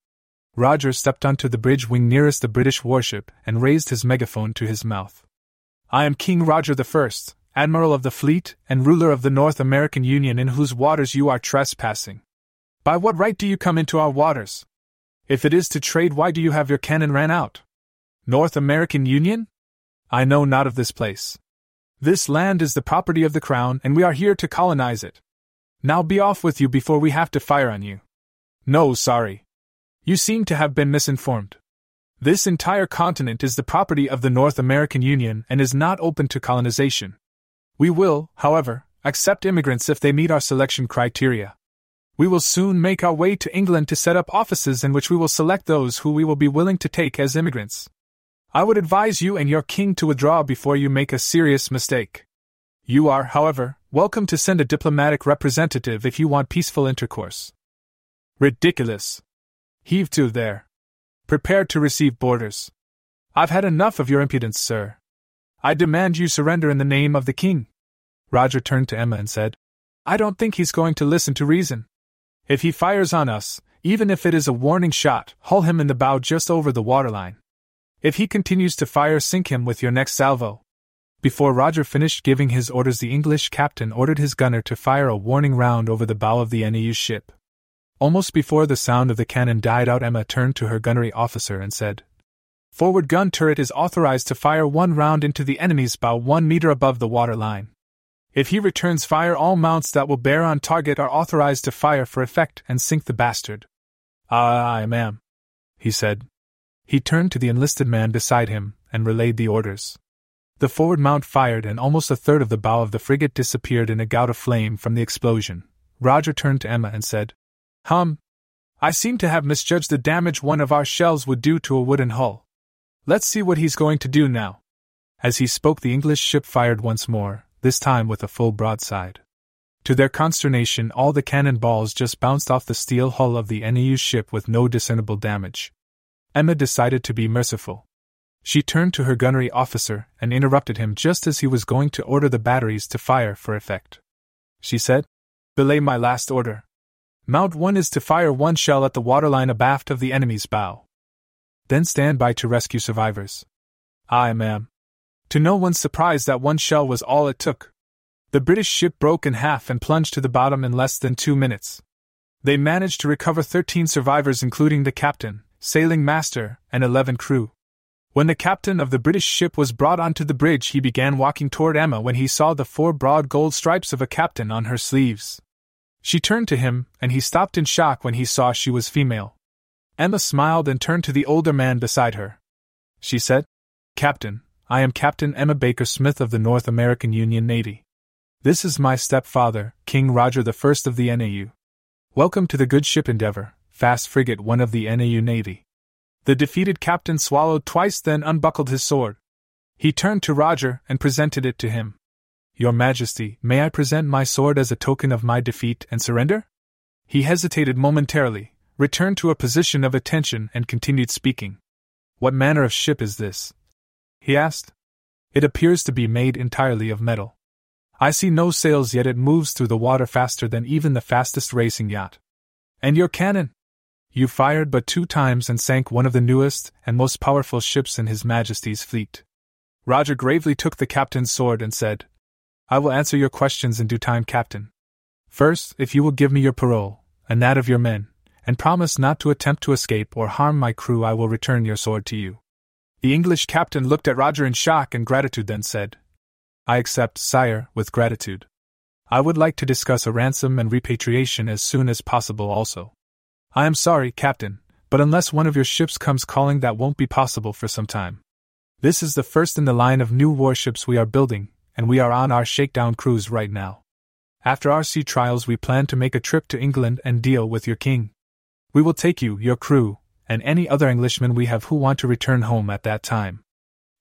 Roger stepped onto the bridge wing nearest the British warship and raised his megaphone to his mouth. I am King Roger the First, Admiral of the fleet, and ruler of the North American Union in whose waters you are trespassing. By what right do you come into our waters? If it is to trade, why do you have your cannon ran out? North American Union? I know not of this place. This land is the property of the Crown, and we are here to colonize it. Now be off with you before we have to fire on you. No, sorry. You seem to have been misinformed. This entire continent is the property of the North American Union and is not open to colonization. We will, however, accept immigrants if they meet our selection criteria. We will soon make our way to England to set up offices in which we will select those who we will be willing to take as immigrants. I would advise you and your king to withdraw before you make a serious mistake. You are, however, welcome to send a diplomatic representative if you want peaceful intercourse. Ridiculous. Heave to there. Prepare to receive boarders. I've had enough of your impudence, sir. I demand you surrender in the name of the king. Roger turned to Emma and said, I don't think he's going to listen to reason. If he fires on us, even if it is a warning shot, hull him in the bow just over the waterline. If he continues to fire, sink him with your next salvo. Before Roger finished giving his orders, the English captain ordered his gunner to fire a warning round over the bow of the NAU ship. Almost before the sound of the cannon died out, Emma turned to her gunnery officer and said, Forward gun turret is authorized to fire one round into the enemy's bow one meter above the water line. If he returns fire, all mounts that will bear on target are authorized to fire for effect and sink the bastard. Aye, ma'am, he said. He turned to the enlisted man beside him and relayed the orders. The forward mount fired, and almost a third of the bow of the frigate disappeared in a gout of flame from the explosion. Roger turned to Emma and said, Hum, I seem to have misjudged the damage one of our shells would do to a wooden hull. Let's see what he's going to do now. As he spoke, the English ship fired once more, this time with a full broadside. To their consternation, all the cannon balls just bounced off the steel hull of the NAU ship with no discernible damage. Emma decided to be merciful. She turned to her gunnery officer and interrupted him just as he was going to order the batteries to fire for effect. She said, Belay my last order. Mount 1 is to fire one shell at the waterline abaft of the enemy's bow. Then stand by to rescue survivors. Aye, ma'am. To no one's surprise, that one shell was all it took. The British ship broke in half and plunged to the bottom in less than two minutes. They managed to recover 13 survivors, including the captain, sailing master, and 11 crew. When the captain of the British ship was brought onto the bridge, he began walking toward Emma when he saw the four broad gold stripes of a captain on her sleeves. She turned to him, and he stopped in shock when he saw she was female. Emma smiled and turned to the older man beside her. She said, Captain, I am Captain Emma Baker Smith of the North American Union Navy. This is my stepfather, King Roger I of the NAU. Welcome to the good ship Endeavour, fast frigate one of the NAU Navy. The defeated captain swallowed twice, then unbuckled his sword. He turned to Roger and presented it to him. Your Majesty, may I present my sword as a token of my defeat and surrender? He hesitated momentarily, returned to a position of attention, and continued speaking. What manner of ship is this? He asked. It appears to be made entirely of metal. I see no sails yet it moves through the water faster than even the fastest racing yacht. And your cannon? You fired but two times and sank one of the newest and most powerful ships in His Majesty's fleet. Roger gravely took the captain's sword and said, I will answer your questions in due time, Captain. First, if you will give me your parole, and that of your men, and promise not to attempt to escape or harm my crew, I will return your sword to you. The English captain looked at Roger in shock and gratitude, then said, I accept, sire, with gratitude. I would like to discuss a ransom and repatriation as soon as possible also. I am sorry, Captain, but unless one of your ships comes calling, that won't be possible for some time. This is the first in the line of new warships we are building, and we are on our shakedown cruise right now. After our sea trials, we plan to make a trip to England and deal with your king. We will take you, your crew, and any other Englishmen we have who want to return home at that time.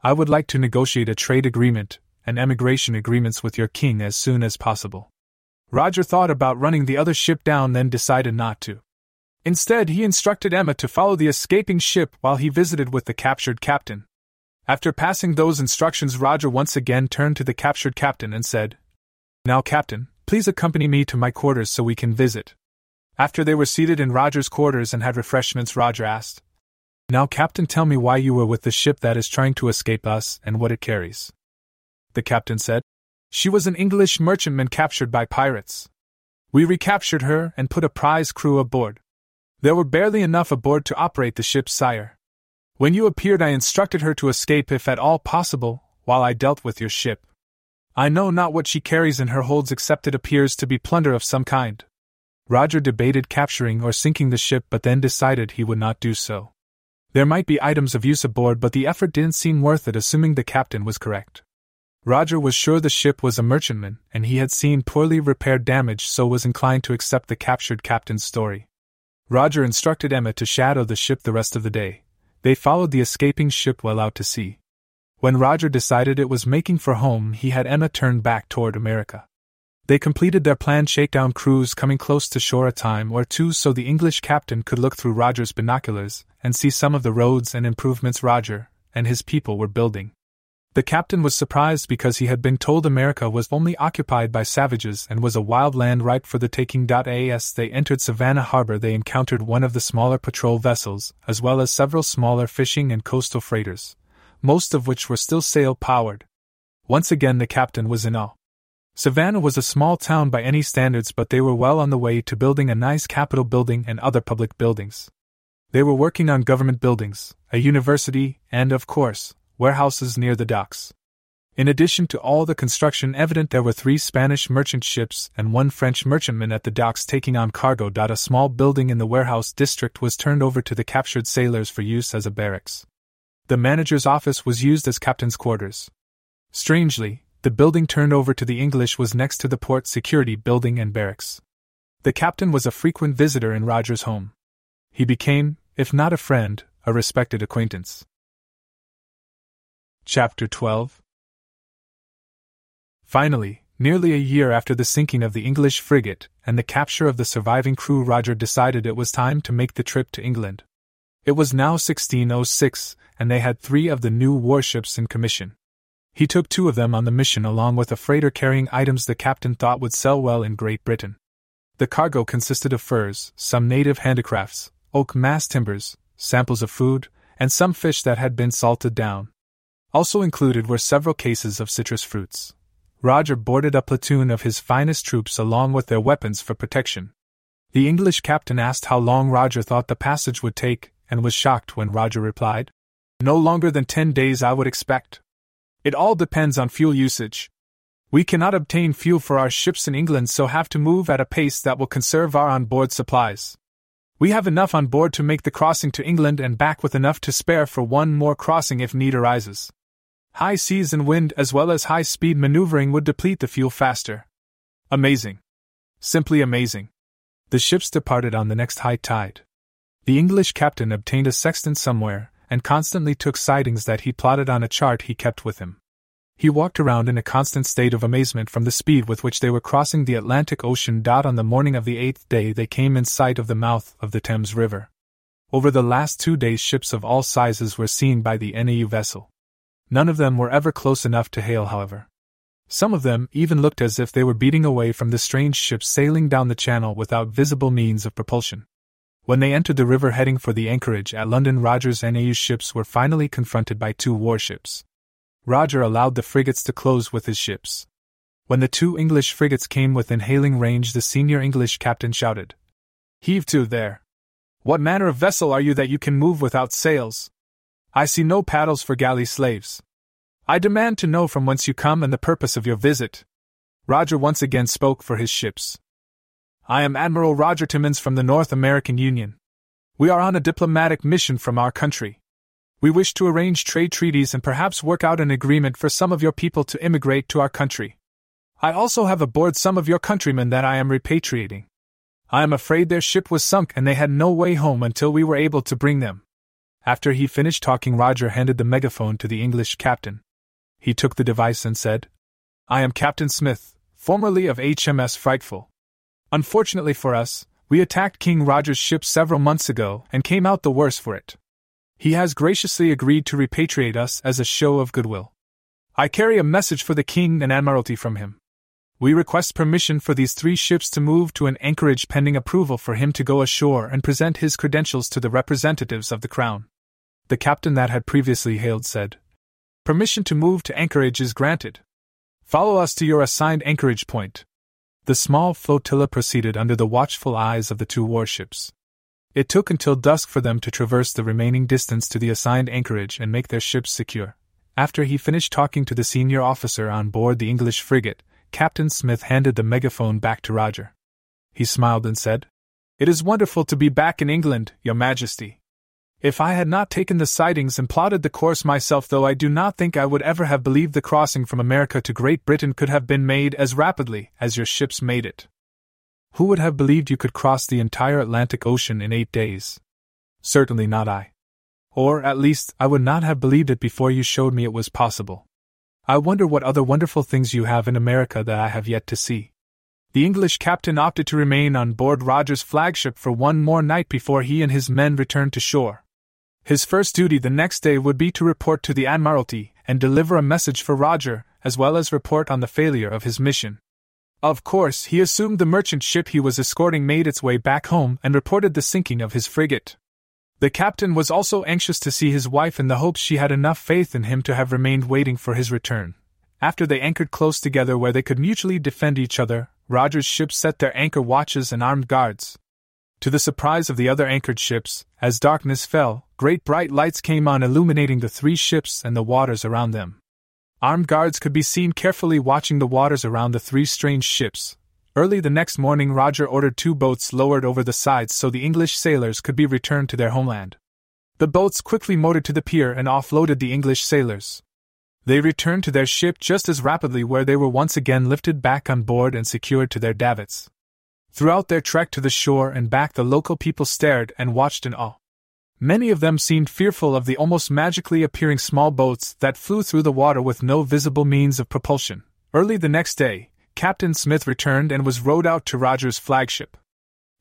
I would like to negotiate a trade agreement and emigration agreements with your king as soon as possible. Roger thought about running the other ship down, then decided not to. Instead, he instructed Emma to follow the escaping ship while he visited with the captured captain. After passing those instructions, Roger once again turned to the captured captain and said, Now, Captain, please accompany me to my quarters so we can visit. After they were seated in Roger's quarters and had refreshments, Roger asked, Now, Captain, tell me why you were with the ship that is trying to escape us and what it carries the captain said. She was an English merchantman captured by pirates. We recaptured her and put a prize crew aboard. There were barely enough aboard to operate the ship, sire. When you appeared, I instructed her to escape if at all possible, while I dealt with your ship. I know not what she carries in her holds except it appears to be plunder of some kind. Roger debated capturing or sinking the ship but then decided he would not do so. There might be items of use aboard, but the effort didn't seem worth it, assuming the captain was correct. Roger was sure the ship was a merchantman, and he had seen poorly repaired damage, so was inclined to accept the captured captain's story. Roger instructed Emma to shadow the ship the rest of the day. They followed the escaping ship well out to sea. When Roger decided it was making for home, he had Emma turn back toward America. They completed their planned shakedown cruise, coming close to shore a time or two so the English captain could look through Roger's binoculars and see some of the roads and improvements Roger and his people were building. The captain was surprised because he had been told America was only occupied by savages and was a wild land ripe for the taking. As they entered Savannah Harbor, they encountered one of the smaller patrol vessels, as well as several smaller fishing and coastal freighters, most of which were still sail powered. Once again, the captain was in awe. Savannah was a small town by any standards, but they were well on the way to building a nice Capitol building and other public buildings. They were working on government buildings, a university, and, of course, warehouses near the docks. In addition to all the construction evident, there were three Spanish merchant ships and one French merchantman at the docks taking on cargo. A small building in the warehouse district was turned over to the captured sailors for use as a barracks. The manager's office was used as captain's quarters. Strangely, the building turned over to the English was next to the port security building and barracks. The captain was a frequent visitor in Roger's home. He became, if not a friend, a respected acquaintance. Chapter 12 Finally, nearly a year after the sinking of the English frigate and the capture of the surviving crew, Roger decided it was time to make the trip to England. It was now 1606, and they had three of the new warships in commission. He took two of them on the mission along with a freighter carrying items the captain thought would sell well in Great Britain. The cargo consisted of furs, some native handicrafts, oak mass timbers, samples of food, and some fish that had been salted down. Also included were several cases of citrus fruits. Roger boarded a platoon of his finest troops along with their weapons for protection. The English captain asked how long Roger thought the passage would take, and was shocked when Roger replied, No longer than ten days, I would expect. It all depends on fuel usage. We cannot obtain fuel for our ships in England, so have to move at a pace that will conserve our on board supplies. We have enough on board to make the crossing to England and back with enough to spare for one more crossing if need arises. High seas and wind, as well as high speed maneuvering, would deplete the fuel faster. Amazing. Simply amazing. The ships departed on the next high tide. The English captain obtained a sextant somewhere, and constantly took sightings that he plotted on a chart he kept with him. He walked around in a constant state of amazement from the speed with which they were crossing the Atlantic Ocean. On the morning of the eighth day, they came in sight of the mouth of the Thames River. Over the last two days, ships of all sizes were seen by the NAU vessel. None of them were ever close enough to hail, however. Some of them even looked as if they were beating away from the strange ships sailing down the channel without visible means of propulsion. When they entered the river heading for the anchorage at London, Rogers' and NAU ships were finally confronted by two warships. Roger allowed the frigates to close with his ships. When the two English frigates came within hailing range, the senior English captain shouted, Heave to there! What manner of vessel are you that you can move without sails? I see no paddles for galley slaves. I demand to know from whence you come and the purpose of your visit. Roger once again spoke for his ships. I am Admiral Roger Timmins from the North American Union. We are on a diplomatic mission from our country. We wish to arrange trade treaties and perhaps work out an agreement for some of your people to immigrate to our country. I also have aboard some of your countrymen that I am repatriating. I am afraid their ship was sunk and they had no way home until we were able to bring them. After he finished talking, Roger handed the megaphone to the English captain. He took the device and said, I am Captain Smith, formerly of HMS Frightful. Unfortunately for us, we attacked King Roger's ship several months ago and came out the worse for it. He has graciously agreed to repatriate us as a show of goodwill. I carry a message for the King and Admiralty from him. We request permission for these three ships to move to an anchorage pending approval for him to go ashore and present his credentials to the representatives of the Crown. The captain that had previously hailed said, Permission to move to anchorage is granted. Follow us to your assigned anchorage point. The small flotilla proceeded under the watchful eyes of the two warships. It took until dusk for them to traverse the remaining distance to the assigned anchorage and make their ships secure. After he finished talking to the senior officer on board the English frigate, Captain Smith handed the megaphone back to Roger. He smiled and said, It is wonderful to be back in England, Your Majesty. If I had not taken the sightings and plotted the course myself, though I do not think I would ever have believed the crossing from America to Great Britain could have been made as rapidly as your ships made it. Who would have believed you could cross the entire Atlantic Ocean in eight days? Certainly not I. Or, at least, I would not have believed it before you showed me it was possible. I wonder what other wonderful things you have in America that I have yet to see. The English captain opted to remain on board Roger's flagship for one more night before he and his men returned to shore. His first duty the next day would be to report to the Admiralty and deliver a message for Roger, as well as report on the failure of his mission. Of course, he assumed the merchant ship he was escorting made its way back home and reported the sinking of his frigate. The captain was also anxious to see his wife in the hope she had enough faith in him to have remained waiting for his return. After they anchored close together where they could mutually defend each other, Roger's ship set their anchor watches and armed guards. To the surprise of the other anchored ships, as darkness fell, great bright lights came on illuminating the three ships and the waters around them. Armed guards could be seen carefully watching the waters around the three strange ships. Early the next morning, Roger ordered two boats lowered over the sides so the English sailors could be returned to their homeland. The boats quickly motored to the pier and offloaded the English sailors. They returned to their ship just as rapidly, where they were once again lifted back on board and secured to their davits. Throughout their trek to the shore and back, the local people stared and watched in awe. Many of them seemed fearful of the almost magically appearing small boats that flew through the water with no visible means of propulsion. Early the next day, Captain Smith returned and was rowed out to Roger's flagship.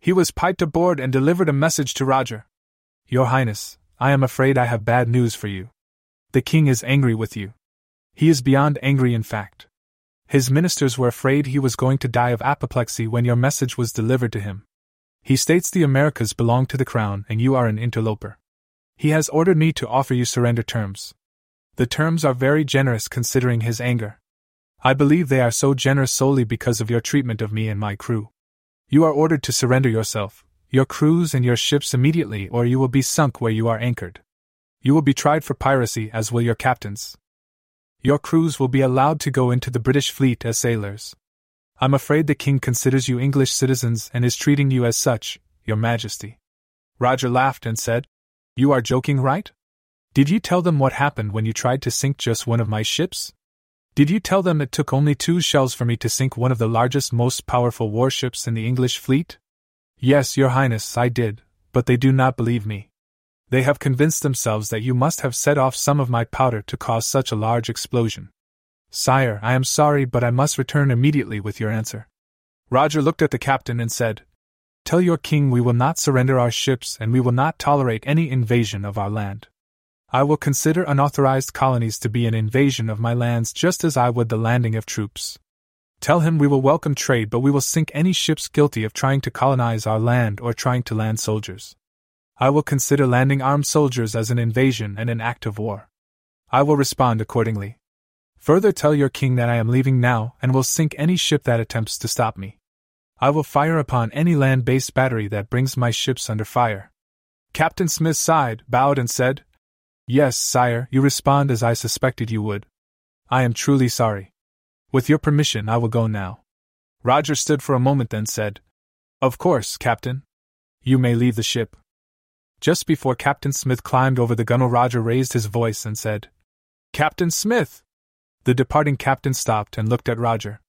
He was piped aboard and delivered a message to Roger. Your Highness, I am afraid I have bad news for you. The king is angry with you. He is beyond angry, in fact. His ministers were afraid he was going to die of apoplexy when your message was delivered to him. He states the Americas belong to the crown and you are an interloper. He has ordered me to offer you surrender terms. The terms are very generous considering his anger. I believe they are so generous solely because of your treatment of me and my crew. You are ordered to surrender yourself, your crews, and your ships immediately, or you will be sunk where you are anchored. You will be tried for piracy, as will your captains. Your crews will be allowed to go into the British fleet as sailors. I'm afraid the king considers you English citizens and is treating you as such, your majesty. Roger laughed and said, You are joking, right? Did you tell them what happened when you tried to sink just one of my ships? Did you tell them it took only two shells for me to sink one of the largest, most powerful warships in the English fleet? Yes, your highness, I did, but they do not believe me. They have convinced themselves that you must have set off some of my powder to cause such a large explosion. Sire, I am sorry, but I must return immediately with your answer. Roger looked at the captain and said, Tell your king we will not surrender our ships and we will not tolerate any invasion of our land. I will consider unauthorized colonies to be an invasion of my lands just as I would the landing of troops. Tell him we will welcome trade, but we will sink any ships guilty of trying to colonize our land or trying to land soldiers. I will consider landing armed soldiers as an invasion and an act of war. I will respond accordingly. Further, tell your king that I am leaving now and will sink any ship that attempts to stop me. I will fire upon any land based battery that brings my ships under fire. Captain Smith sighed, bowed, and said, Yes, sire, you respond as I suspected you would. I am truly sorry. With your permission, I will go now. Roger stood for a moment, then said, Of course, Captain. You may leave the ship. Just before Captain Smith climbed over the gunwale, Roger raised his voice and said, Captain Smith! The departing captain stopped and looked at Roger.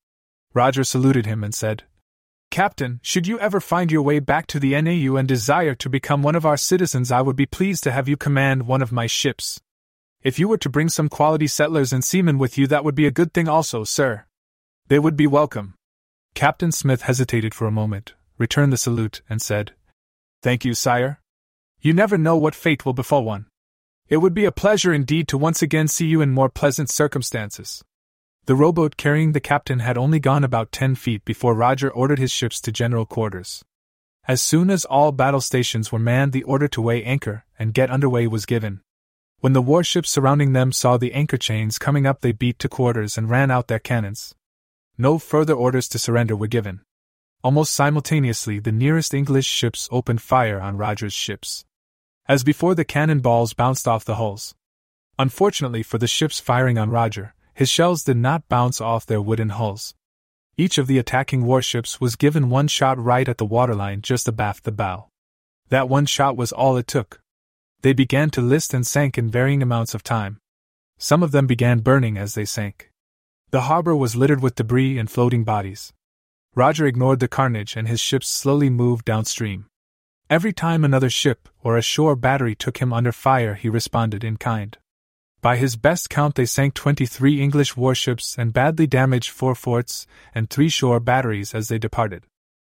Roger saluted him and said, Captain, should you ever find your way back to the NAU and desire to become one of our citizens, I would be pleased to have you command one of my ships. If you were to bring some quality settlers and seamen with you, that would be a good thing also, sir. They would be welcome. Captain Smith hesitated for a moment, returned the salute, and said, Thank you, sire. You never know what fate will befall one. It would be a pleasure indeed to once again see you in more pleasant circumstances. The rowboat carrying the captain had only gone about ten feet before Roger ordered his ships to general quarters. As soon as all battle stations were manned, the order to weigh anchor and get under way was given. When the warships surrounding them saw the anchor chains coming up, they beat to quarters and ran out their cannons. No further orders to surrender were given. Almost simultaneously, the nearest English ships opened fire on Roger's ships. As before, the cannon balls bounced off the hulls. Unfortunately for the ships firing on Roger, his shells did not bounce off their wooden hulls. Each of the attacking warships was given one shot right at the waterline just abaft the bow. That one shot was all it took. They began to list and sank in varying amounts of time. Some of them began burning as they sank. The harbor was littered with debris and floating bodies. Roger ignored the carnage and his ships slowly moved downstream. Every time another ship or a shore battery took him under fire, he responded in kind. By his best count, they sank 23 English warships and badly damaged four forts and three shore batteries as they departed.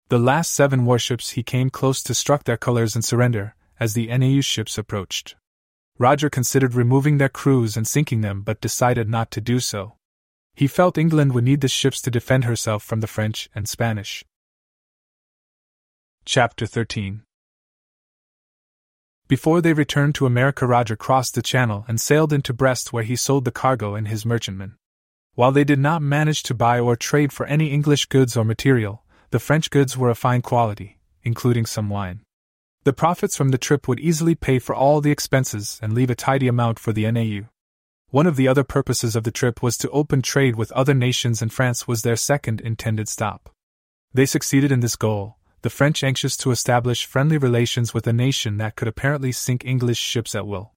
The last seven warships he came close to struck their colors and surrender as the NAU ships approached. Roger considered removing their crews and sinking them but decided not to do so. He felt England would need the ships to defend herself from the French and Spanish. Chapter 13 before they returned to America, Roger crossed the Channel and sailed into Brest, where he sold the cargo and his merchantmen. While they did not manage to buy or trade for any English goods or material, the French goods were of fine quality, including some wine. The profits from the trip would easily pay for all the expenses and leave a tidy amount for the NAU. One of the other purposes of the trip was to open trade with other nations, and France was their second intended stop. They succeeded in this goal, the French anxious to establish friendly relations with a nation that could apparently sink English ships at will.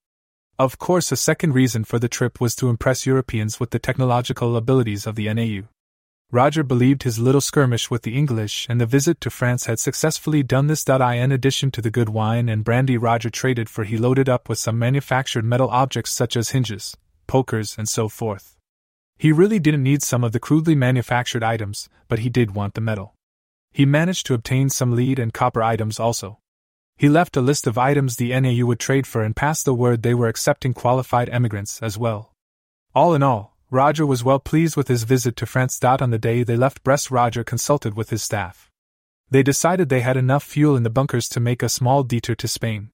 Of course, a second reason for the trip was to impress Europeans with the technological abilities of the NAU. Roger believed his little skirmish with the English and the visit to France had successfully done this. In addition to the good wine and brandy Roger traded for, he loaded up with some manufactured metal objects such as hinges, pokers, and so forth. He really didn't need some of the crudely manufactured items, but he did want the metal. He managed to obtain some lead and copper items also. He left a list of items the NAU would trade for and passed the word they were accepting qualified emigrants as well. All in all, Roger was well pleased with his visit to France. On the day they left Brest, Roger consulted with his staff. They decided they had enough fuel in the bunkers to make a small detour to Spain.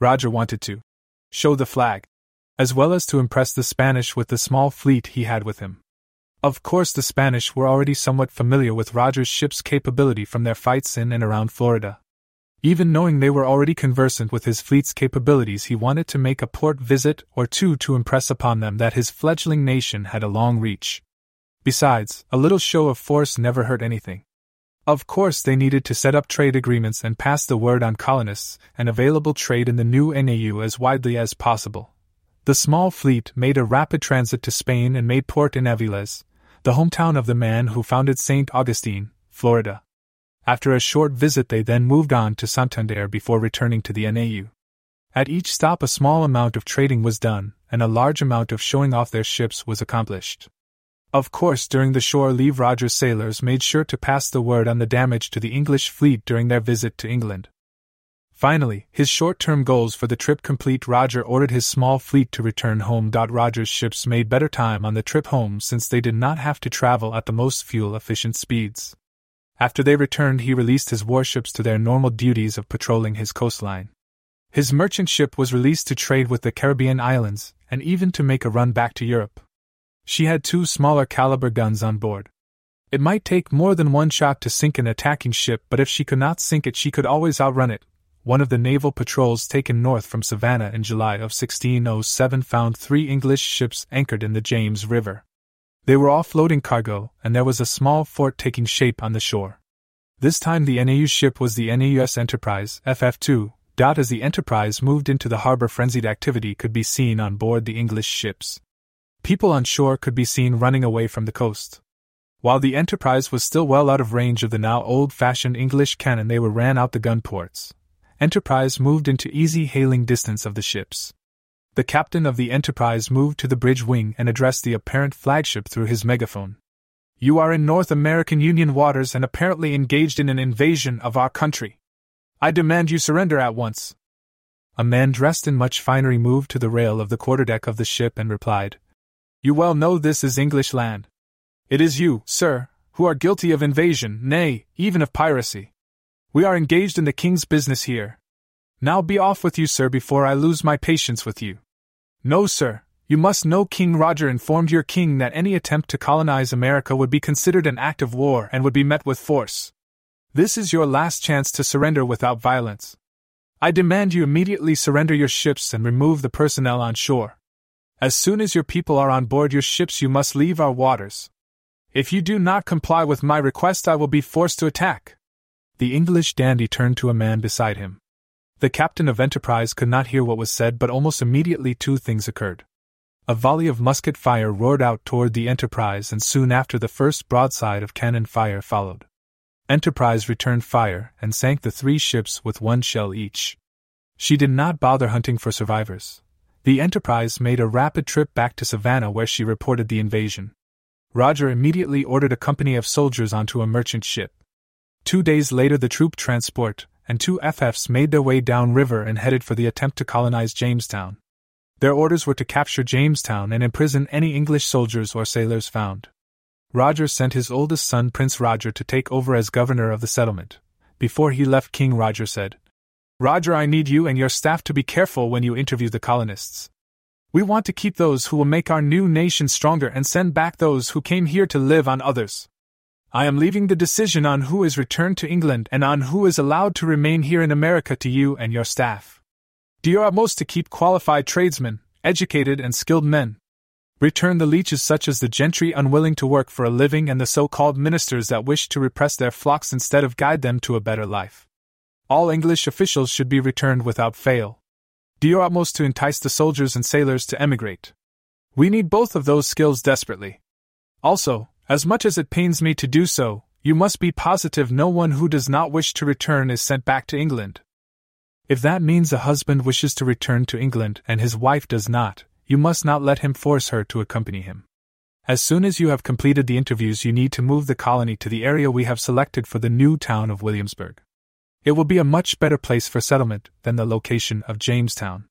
Roger wanted to show the flag, as well as to impress the Spanish with the small fleet he had with him. Of course, the Spanish were already somewhat familiar with Roger's ship's capability from their fights in and around Florida. Even knowing they were already conversant with his fleet's capabilities, he wanted to make a port visit or two to impress upon them that his fledgling nation had a long reach. Besides, a little show of force never hurt anything. Of course, they needed to set up trade agreements and pass the word on colonists and available trade in the new NAU as widely as possible. The small fleet made a rapid transit to Spain and made port in Aviles, the hometown of the man who founded St. Augustine, Florida. After a short visit, they then moved on to Santander before returning to the NAU. At each stop, a small amount of trading was done, and a large amount of showing off their ships was accomplished. Of course, during the shore leave, Roger's sailors made sure to pass the word on the damage to the English fleet during their visit to England. Finally, his short term goals for the trip complete, Roger ordered his small fleet to return home. Roger's ships made better time on the trip home since they did not have to travel at the most fuel efficient speeds. After they returned, he released his warships to their normal duties of patrolling his coastline. His merchant ship was released to trade with the Caribbean islands and even to make a run back to Europe. She had two smaller caliber guns on board. It might take more than one shot to sink an attacking ship, but if she could not sink it, she could always outrun it, one of the naval patrols taken north from Savannah in July of 1607 found three English ships anchored in the James River. They were all floating cargo, and there was a small fort taking shape on the shore. This time the NAU ship was the NAUS Enterprise, FF2. As the Enterprise moved into the harbor, frenzied activity could be seen on board the English ships. People on shore could be seen running away from the coast. While the Enterprise was still well out of range of the now old fashioned English cannon, they were ran out the gun ports. Enterprise moved into easy hailing distance of the ships. The captain of the Enterprise moved to the bridge wing and addressed the apparent flagship through his megaphone. You are in North American Union waters and apparently engaged in an invasion of our country. I demand you surrender at once. A man dressed in much finery moved to the rail of the quarterdeck of the ship and replied, You well know this is English land. It is you, sir, who are guilty of invasion, nay, even of piracy. We are engaged in the king's business here. Now be off with you, sir, before I lose my patience with you. No, sir, you must know King Roger informed your king that any attempt to colonize America would be considered an act of war and would be met with force. This is your last chance to surrender without violence. I demand you immediately surrender your ships and remove the personnel on shore. As soon as your people are on board your ships, you must leave our waters. If you do not comply with my request, I will be forced to attack. The English dandy turned to a man beside him. The captain of Enterprise could not hear what was said, but almost immediately two things occurred. A volley of musket fire roared out toward the Enterprise, and soon after the first broadside of cannon fire followed. Enterprise returned fire and sank the three ships with one shell each. She did not bother hunting for survivors. The Enterprise made a rapid trip back to Savannah where she reported the invasion. Roger immediately ordered a company of soldiers onto a merchant ship. Two days later, the troop transport and two FFs made their way downriver and headed for the attempt to colonize Jamestown. Their orders were to capture Jamestown and imprison any English soldiers or sailors found. Roger sent his oldest son, Prince Roger, to take over as governor of the settlement. Before he left, King Roger said, Roger, I need you and your staff to be careful when you interview the colonists. We want to keep those who will make our new nation stronger and send back those who came here to live on others. I am leaving the decision on who is returned to England and on who is allowed to remain here in America to you and your staff. Do your utmost to keep qualified tradesmen, educated and skilled men. Return the leeches such as the gentry unwilling to work for a living and the so called ministers that wish to repress their flocks instead of guide them to a better life. All English officials should be returned without fail. Do your utmost to entice the soldiers and sailors to emigrate. We need both of those skills desperately. Also, as much as it pains me to do so, you must be positive no one who does not wish to return is sent back to England. If that means a husband wishes to return to England and his wife does not, you must not let him force her to accompany him. As soon as you have completed the interviews, you need to move the colony to the area we have selected for the new town of Williamsburg. It will be a much better place for settlement than the location of Jamestown.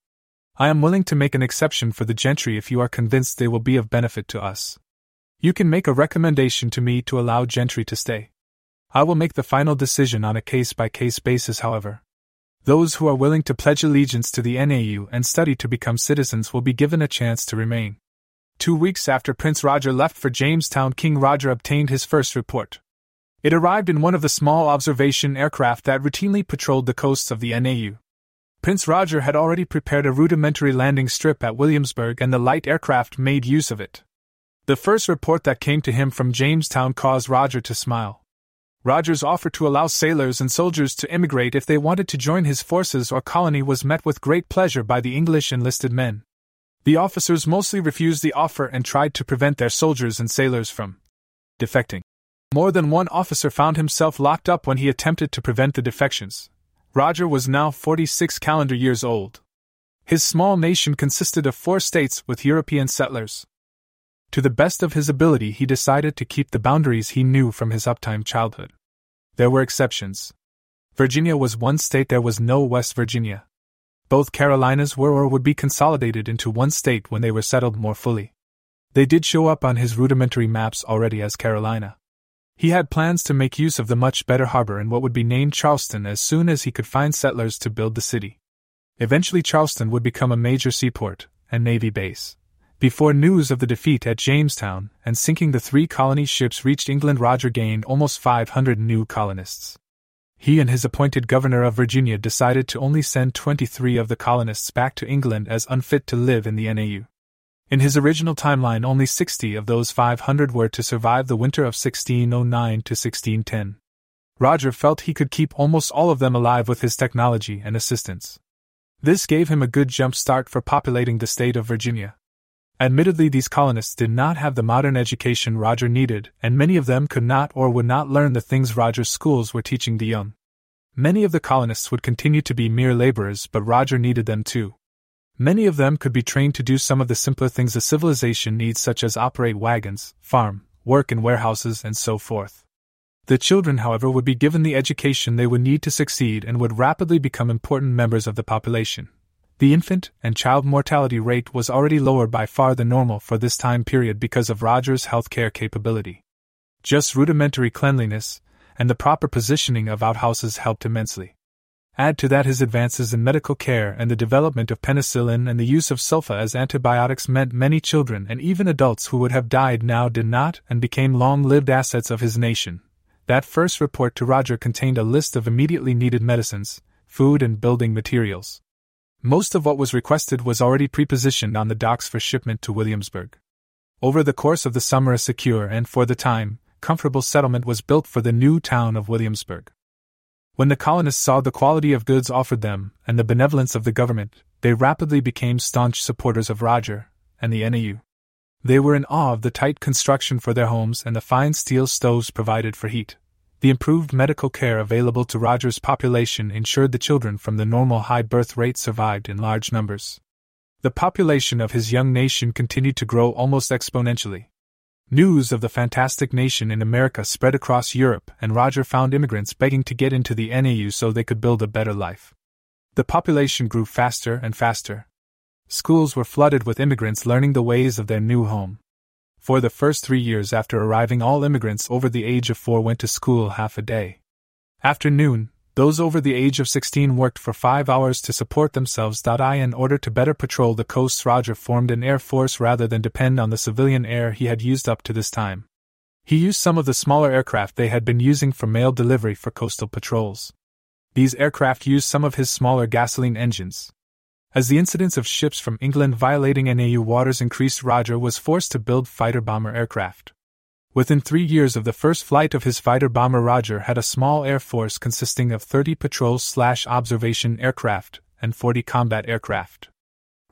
I am willing to make an exception for the gentry if you are convinced they will be of benefit to us. You can make a recommendation to me to allow gentry to stay. I will make the final decision on a case by case basis, however. Those who are willing to pledge allegiance to the NAU and study to become citizens will be given a chance to remain. Two weeks after Prince Roger left for Jamestown, King Roger obtained his first report. It arrived in one of the small observation aircraft that routinely patrolled the coasts of the NAU. Prince Roger had already prepared a rudimentary landing strip at Williamsburg, and the light aircraft made use of it. The first report that came to him from Jamestown caused Roger to smile. Roger's offer to allow sailors and soldiers to emigrate if they wanted to join his forces or colony was met with great pleasure by the English enlisted men. The officers mostly refused the offer and tried to prevent their soldiers and sailors from defecting. More than one officer found himself locked up when he attempted to prevent the defections. Roger was now 46 calendar years old. His small nation consisted of four states with European settlers. To the best of his ability, he decided to keep the boundaries he knew from his uptime childhood. There were exceptions. Virginia was one state, there was no West Virginia. Both Carolinas were or would be consolidated into one state when they were settled more fully. They did show up on his rudimentary maps already as Carolina. He had plans to make use of the much better harbor in what would be named Charleston as soon as he could find settlers to build the city. Eventually, Charleston would become a major seaport and navy base. Before news of the defeat at Jamestown and sinking the three colony ships reached England, Roger gained almost 500 new colonists. He and his appointed governor of Virginia decided to only send 23 of the colonists back to England as unfit to live in the NAU. In his original timeline, only 60 of those 500 were to survive the winter of 1609 to 1610. Roger felt he could keep almost all of them alive with his technology and assistance. This gave him a good jump start for populating the state of Virginia. Admittedly, these colonists did not have the modern education Roger needed, and many of them could not or would not learn the things Roger's schools were teaching the young. Many of the colonists would continue to be mere laborers, but Roger needed them too. Many of them could be trained to do some of the simpler things a civilization needs, such as operate wagons, farm, work in warehouses, and so forth. The children, however, would be given the education they would need to succeed and would rapidly become important members of the population. The infant and child mortality rate was already lower by far than normal for this time period because of Roger's healthcare capability. Just rudimentary cleanliness and the proper positioning of outhouses helped immensely. Add to that his advances in medical care and the development of penicillin and the use of sulfa as antibiotics meant many children and even adults who would have died now did not and became long lived assets of his nation. That first report to Roger contained a list of immediately needed medicines, food, and building materials. Most of what was requested was already prepositioned on the docks for shipment to Williamsburg. Over the course of the summer, a secure and, for the time, comfortable settlement was built for the new town of Williamsburg. When the colonists saw the quality of goods offered them and the benevolence of the government, they rapidly became staunch supporters of Roger and the NAU. They were in awe of the tight construction for their homes and the fine steel stoves provided for heat. The improved medical care available to Roger's population ensured the children from the normal high birth rate survived in large numbers. The population of his young nation continued to grow almost exponentially. News of the fantastic nation in America spread across Europe, and Roger found immigrants begging to get into the NAU so they could build a better life. The population grew faster and faster. Schools were flooded with immigrants learning the ways of their new home. For the first three years after arriving, all immigrants over the age of four went to school half a day. After noon, those over the age of 16 worked for five hours to support themselves. I, in order to better patrol the coasts, Roger formed an air force rather than depend on the civilian air he had used up to this time. He used some of the smaller aircraft they had been using for mail delivery for coastal patrols. These aircraft used some of his smaller gasoline engines. As the incidence of ships from England violating NAU waters increased, Roger was forced to build fighter bomber aircraft. Within three years of the first flight of his fighter bomber, Roger had a small air force consisting of 30 patrol slash observation aircraft and 40 combat aircraft.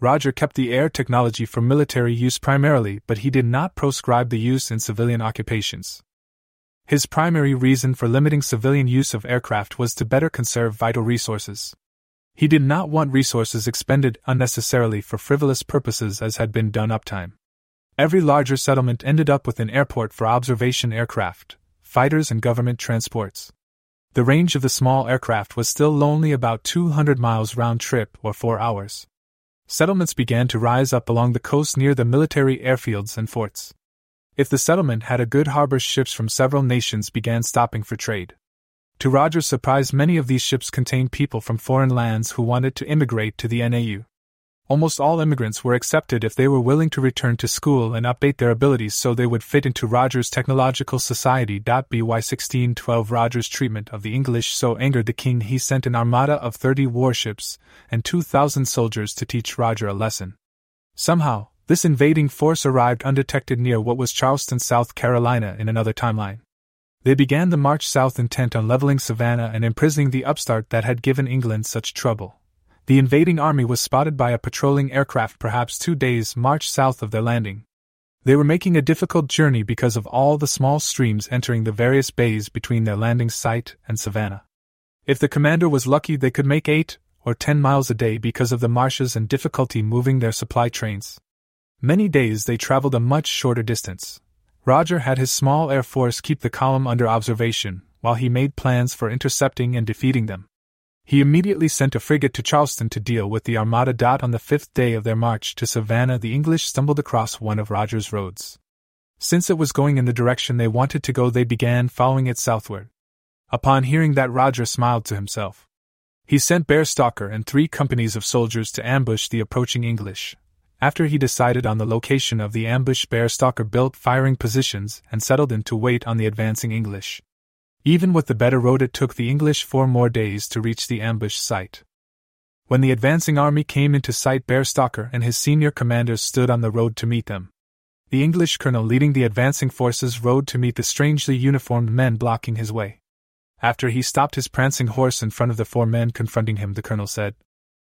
Roger kept the air technology for military use primarily, but he did not proscribe the use in civilian occupations. His primary reason for limiting civilian use of aircraft was to better conserve vital resources. He did not want resources expended unnecessarily for frivolous purposes as had been done uptime. Every larger settlement ended up with an airport for observation aircraft, fighters, and government transports. The range of the small aircraft was still only about 200 miles round trip or 4 hours. Settlements began to rise up along the coast near the military airfields and forts. If the settlement had a good harbor, ships from several nations began stopping for trade. To Roger's surprise, many of these ships contained people from foreign lands who wanted to immigrate to the NAU. Almost all immigrants were accepted if they were willing to return to school and update their abilities so they would fit into Roger's technological society. By 1612, Roger's treatment of the English so angered the king he sent an armada of 30 warships and 2,000 soldiers to teach Roger a lesson. Somehow, this invading force arrived undetected near what was Charleston, South Carolina, in another timeline. They began the march south intent on leveling Savannah and imprisoning the upstart that had given England such trouble the invading army was spotted by a patrolling aircraft perhaps two days' march south of their landing. They were making a difficult journey because of all the small streams entering the various bays between their landing site and Savannah. If the commander was lucky, they could make eight or ten miles a day because of the marshes and difficulty moving their supply trains. Many days they traveled a much shorter distance. Roger had his small air force keep the column under observation while he made plans for intercepting and defeating them. He immediately sent a frigate to Charleston to deal with the Armada. On the fifth day of their march to Savannah, the English stumbled across one of Roger's roads. Since it was going in the direction they wanted to go, they began following it southward. Upon hearing that, Roger smiled to himself. He sent Bear Stalker and three companies of soldiers to ambush the approaching English. After he decided on the location of the ambush, Bear Stalker built firing positions and settled in to wait on the advancing English. Even with the better road, it took the English four more days to reach the ambush site. When the advancing army came into sight, Bear Stalker and his senior commanders stood on the road to meet them. The English colonel leading the advancing forces rode to meet the strangely uniformed men blocking his way. After he stopped his prancing horse in front of the four men confronting him, the colonel said,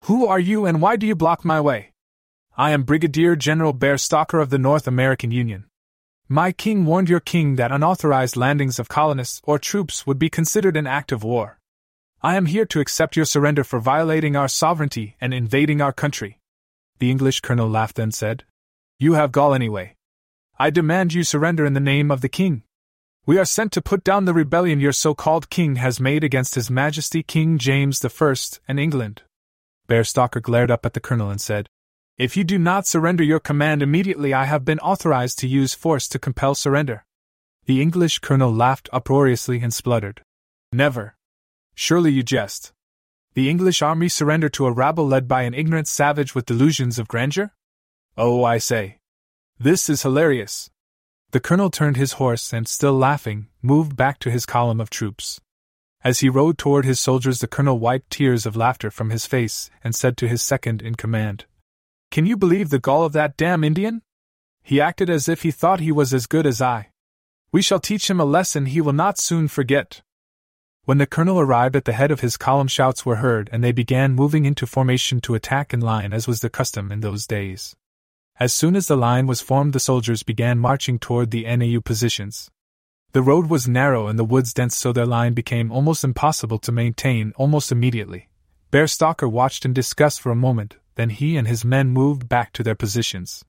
Who are you and why do you block my way? I am Brigadier General Bear Stalker of the North American Union. My king warned your king that unauthorized landings of colonists or troops would be considered an act of war. I am here to accept your surrender for violating our sovereignty and invading our country. The English colonel laughed and said, You have gall anyway. I demand you surrender in the name of the king. We are sent to put down the rebellion your so called king has made against His Majesty King James I and England. Bear Stalker glared up at the colonel and said, if you do not surrender your command immediately, I have been authorized to use force to compel surrender. The English colonel laughed uproariously and spluttered. Never. Surely you jest. The English army surrender to a rabble led by an ignorant savage with delusions of grandeur? Oh, I say. This is hilarious. The colonel turned his horse and, still laughing, moved back to his column of troops. As he rode toward his soldiers, the colonel wiped tears of laughter from his face and said to his second in command, can you believe the gall of that damn Indian? He acted as if he thought he was as good as I. We shall teach him a lesson he will not soon forget. When the colonel arrived at the head of his column, shouts were heard and they began moving into formation to attack in line as was the custom in those days. As soon as the line was formed, the soldiers began marching toward the NAU positions. The road was narrow and the woods dense, so their line became almost impossible to maintain almost immediately. Bear Stalker watched in disgust for a moment, then he and his men moved back to their positions.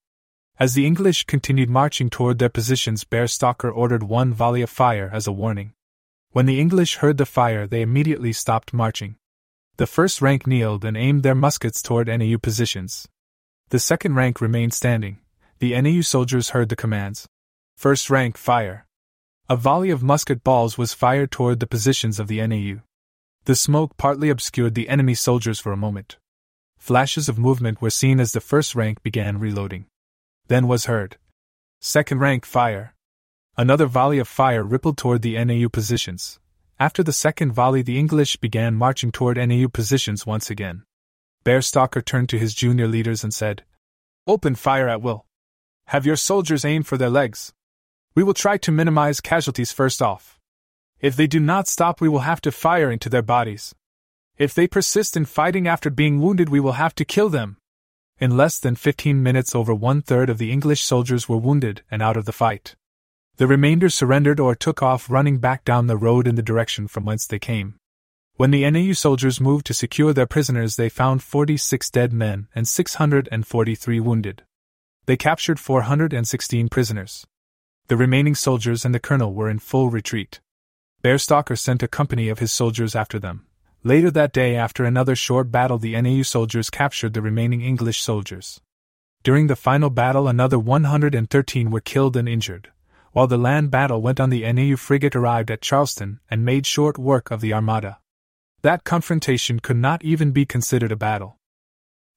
As the English continued marching toward their positions, Bear Stalker ordered one volley of fire as a warning. When the English heard the fire, they immediately stopped marching. The first rank kneeled and aimed their muskets toward NAU positions. The second rank remained standing. The NAU soldiers heard the commands. First rank, fire. A volley of musket balls was fired toward the positions of the NAU. The smoke partly obscured the enemy soldiers for a moment. Flashes of movement were seen as the first rank began reloading. Then was heard. Second rank fire. Another volley of fire rippled toward the NAU positions. After the second volley, the English began marching toward NAU positions once again. Bear Stalker turned to his junior leaders and said, Open fire at will. Have your soldiers aim for their legs. We will try to minimize casualties first off. If they do not stop, we will have to fire into their bodies. If they persist in fighting after being wounded, we will have to kill them. In less than 15 minutes, over one third of the English soldiers were wounded and out of the fight. The remainder surrendered or took off running back down the road in the direction from whence they came. When the NAU soldiers moved to secure their prisoners, they found 46 dead men and 643 wounded. They captured 416 prisoners. The remaining soldiers and the colonel were in full retreat. Bearstalker sent a company of his soldiers after them. Later that day, after another short battle, the NAU soldiers captured the remaining English soldiers. During the final battle, another 113 were killed and injured, while the land battle went on. The NAU frigate arrived at Charleston and made short work of the Armada. That confrontation could not even be considered a battle.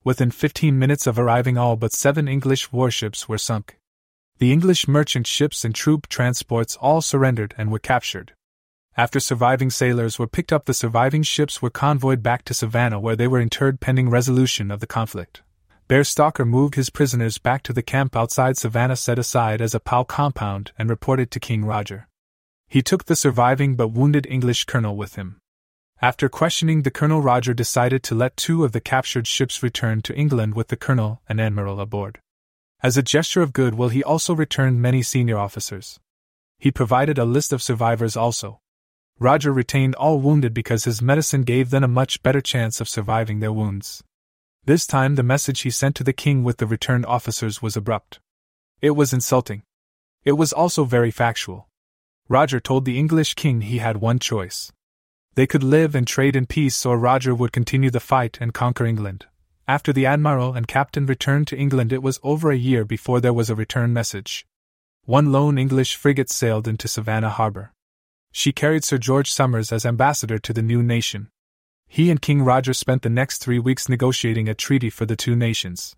Within 15 minutes of arriving, all but seven English warships were sunk. The English merchant ships and troop transports all surrendered and were captured. After surviving sailors were picked up, the surviving ships were convoyed back to Savannah where they were interred pending resolution of the conflict. Bearstalker moved his prisoners back to the camp outside Savannah set aside as a POW compound and reported to King Roger. He took the surviving but wounded English colonel with him. After questioning the colonel, Roger decided to let two of the captured ships return to England with the colonel and admiral aboard. As a gesture of goodwill, he also returned many senior officers. He provided a list of survivors also. Roger retained all wounded because his medicine gave them a much better chance of surviving their wounds. This time, the message he sent to the king with the returned officers was abrupt. It was insulting. It was also very factual. Roger told the English king he had one choice they could live and trade in peace, or Roger would continue the fight and conquer England. After the admiral and captain returned to England, it was over a year before there was a return message. One lone English frigate sailed into Savannah harbor. She carried Sir George Somers as ambassador to the new nation. He and King Roger spent the next three weeks negotiating a treaty for the two nations.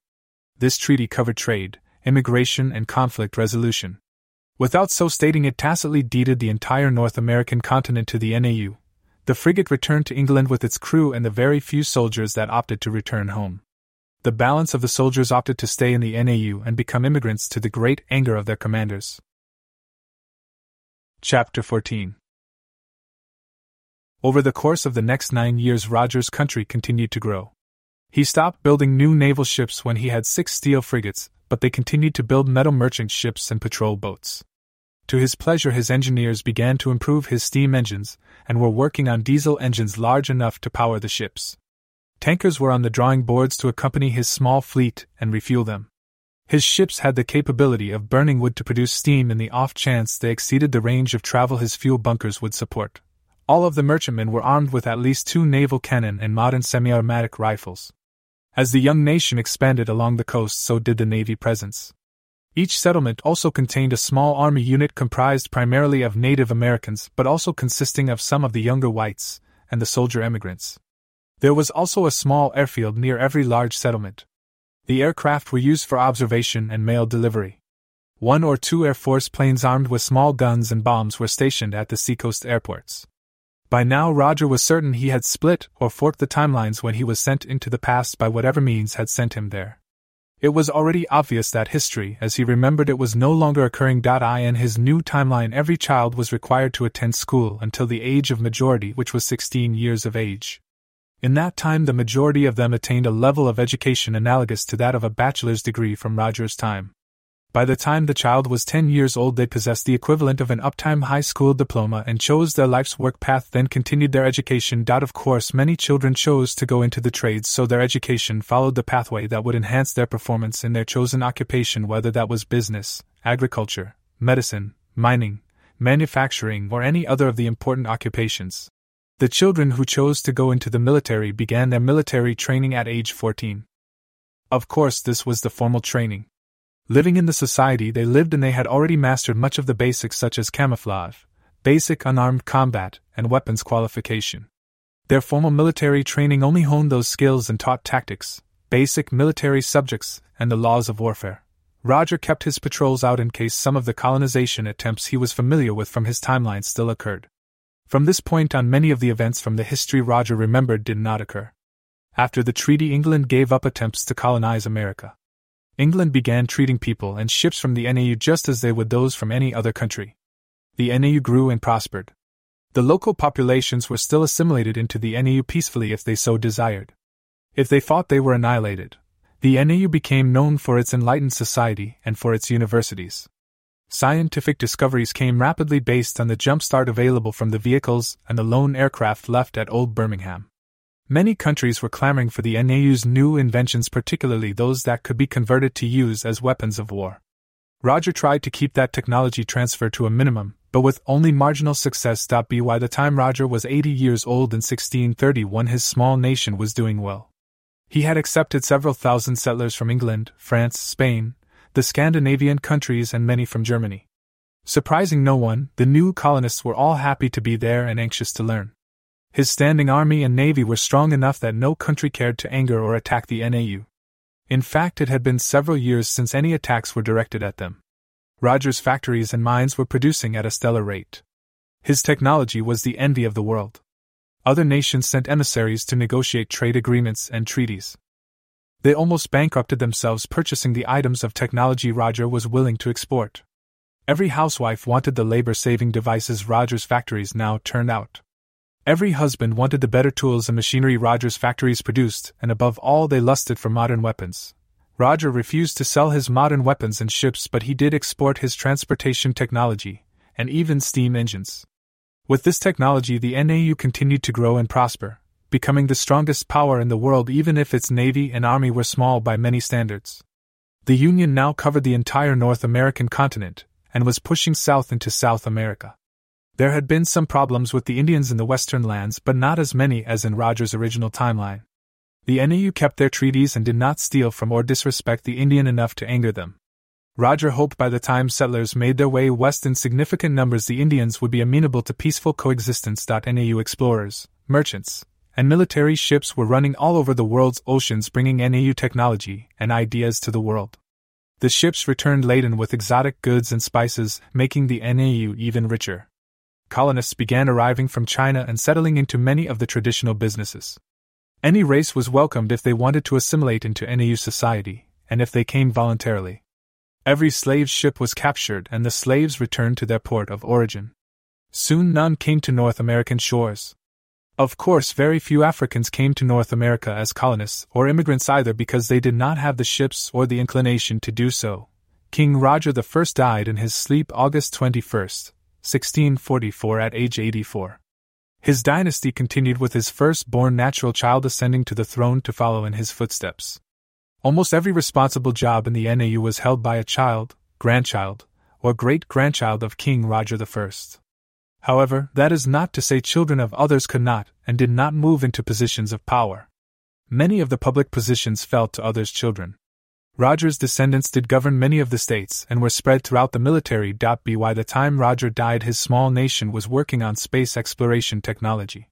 This treaty covered trade, immigration, and conflict resolution. Without so stating, it tacitly deeded the entire North American continent to the NAU, the frigate returned to England with its crew and the very few soldiers that opted to return home. The balance of the soldiers opted to stay in the NAU and become immigrants to the great anger of their commanders. Chapter 14 Over the course of the next nine years, Roger's country continued to grow. He stopped building new naval ships when he had six steel frigates, but they continued to build metal merchant ships and patrol boats. To his pleasure, his engineers began to improve his steam engines, and were working on diesel engines large enough to power the ships. Tankers were on the drawing boards to accompany his small fleet and refuel them. His ships had the capability of burning wood to produce steam in the off chance they exceeded the range of travel his fuel bunkers would support. All of the merchantmen were armed with at least two naval cannon and modern semi automatic rifles. As the young nation expanded along the coast, so did the Navy presence. Each settlement also contained a small army unit comprised primarily of Native Americans but also consisting of some of the younger whites and the soldier emigrants. There was also a small airfield near every large settlement. The aircraft were used for observation and mail delivery. One or two Air Force planes armed with small guns and bombs were stationed at the seacoast airports. By now, Roger was certain he had split or forked the timelines when he was sent into the past by whatever means had sent him there. It was already obvious that history, as he remembered it, was no longer occurring. I in his new timeline, every child was required to attend school until the age of majority, which was 16 years of age. In that time, the majority of them attained a level of education analogous to that of a bachelor's degree from Roger's time. By the time the child was 10 years old, they possessed the equivalent of an uptime high school diploma and chose their life's work path, then continued their education. Of course, many children chose to go into the trades, so their education followed the pathway that would enhance their performance in their chosen occupation, whether that was business, agriculture, medicine, mining, manufacturing, or any other of the important occupations. The children who chose to go into the military began their military training at age 14. Of course, this was the formal training. Living in the society they lived in, they had already mastered much of the basics such as camouflage, basic unarmed combat, and weapons qualification. Their formal military training only honed those skills and taught tactics, basic military subjects, and the laws of warfare. Roger kept his patrols out in case some of the colonization attempts he was familiar with from his timeline still occurred. From this point on, many of the events from the history Roger remembered did not occur. After the treaty, England gave up attempts to colonize America. England began treating people and ships from the NAU just as they would those from any other country. The NAU grew and prospered. The local populations were still assimilated into the NAU peacefully if they so desired. If they fought, they were annihilated. The NAU became known for its enlightened society and for its universities. Scientific discoveries came rapidly based on the jumpstart available from the vehicles and the lone aircraft left at Old Birmingham. Many countries were clamoring for the NAU's new inventions, particularly those that could be converted to use as weapons of war. Roger tried to keep that technology transfer to a minimum, but with only marginal success. By the time Roger was 80 years old in 1631, his small nation was doing well. He had accepted several thousand settlers from England, France, Spain, the Scandinavian countries, and many from Germany. Surprising no one, the new colonists were all happy to be there and anxious to learn. His standing army and navy were strong enough that no country cared to anger or attack the NAU. In fact, it had been several years since any attacks were directed at them. Roger's factories and mines were producing at a stellar rate. His technology was the envy of the world. Other nations sent emissaries to negotiate trade agreements and treaties. They almost bankrupted themselves purchasing the items of technology Roger was willing to export. Every housewife wanted the labor saving devices Roger's factories now turned out. Every husband wanted the better tools and machinery Roger's factories produced, and above all, they lusted for modern weapons. Roger refused to sell his modern weapons and ships, but he did export his transportation technology, and even steam engines. With this technology, the NAU continued to grow and prosper, becoming the strongest power in the world even if its navy and army were small by many standards. The Union now covered the entire North American continent, and was pushing south into South America. There had been some problems with the Indians in the western lands, but not as many as in Roger's original timeline. The NAU kept their treaties and did not steal from or disrespect the Indian enough to anger them. Roger hoped by the time settlers made their way west in significant numbers, the Indians would be amenable to peaceful coexistence. NAU explorers, merchants, and military ships were running all over the world's oceans, bringing NAU technology and ideas to the world. The ships returned laden with exotic goods and spices, making the NAU even richer colonists began arriving from China and settling into many of the traditional businesses. Any race was welcomed if they wanted to assimilate into NAU society, and if they came voluntarily. Every slave ship was captured and the slaves returned to their port of origin. Soon none came to North American shores. Of course, very few Africans came to North America as colonists or immigrants either because they did not have the ships or the inclination to do so. King Roger I died in his sleep August 21, 1644 at age 84. His dynasty continued with his first-born natural child ascending to the throne to follow in his footsteps. Almost every responsible job in the NAU was held by a child, grandchild, or great-grandchild of King Roger I. However, that is not to say children of others could not and did not move into positions of power. Many of the public positions fell to others' children. Roger's descendants did govern many of the states and were spread throughout the military. By the time Roger died, his small nation was working on space exploration technology.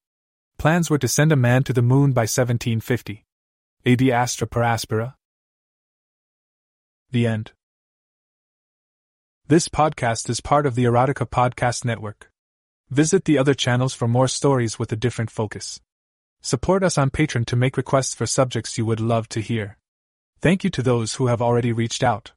Plans were to send a man to the moon by 1750. Ad Astra per Aspera. The end. This podcast is part of the Erotica Podcast Network. Visit the other channels for more stories with a different focus. Support us on Patreon to make requests for subjects you would love to hear. Thank you to those who have already reached out.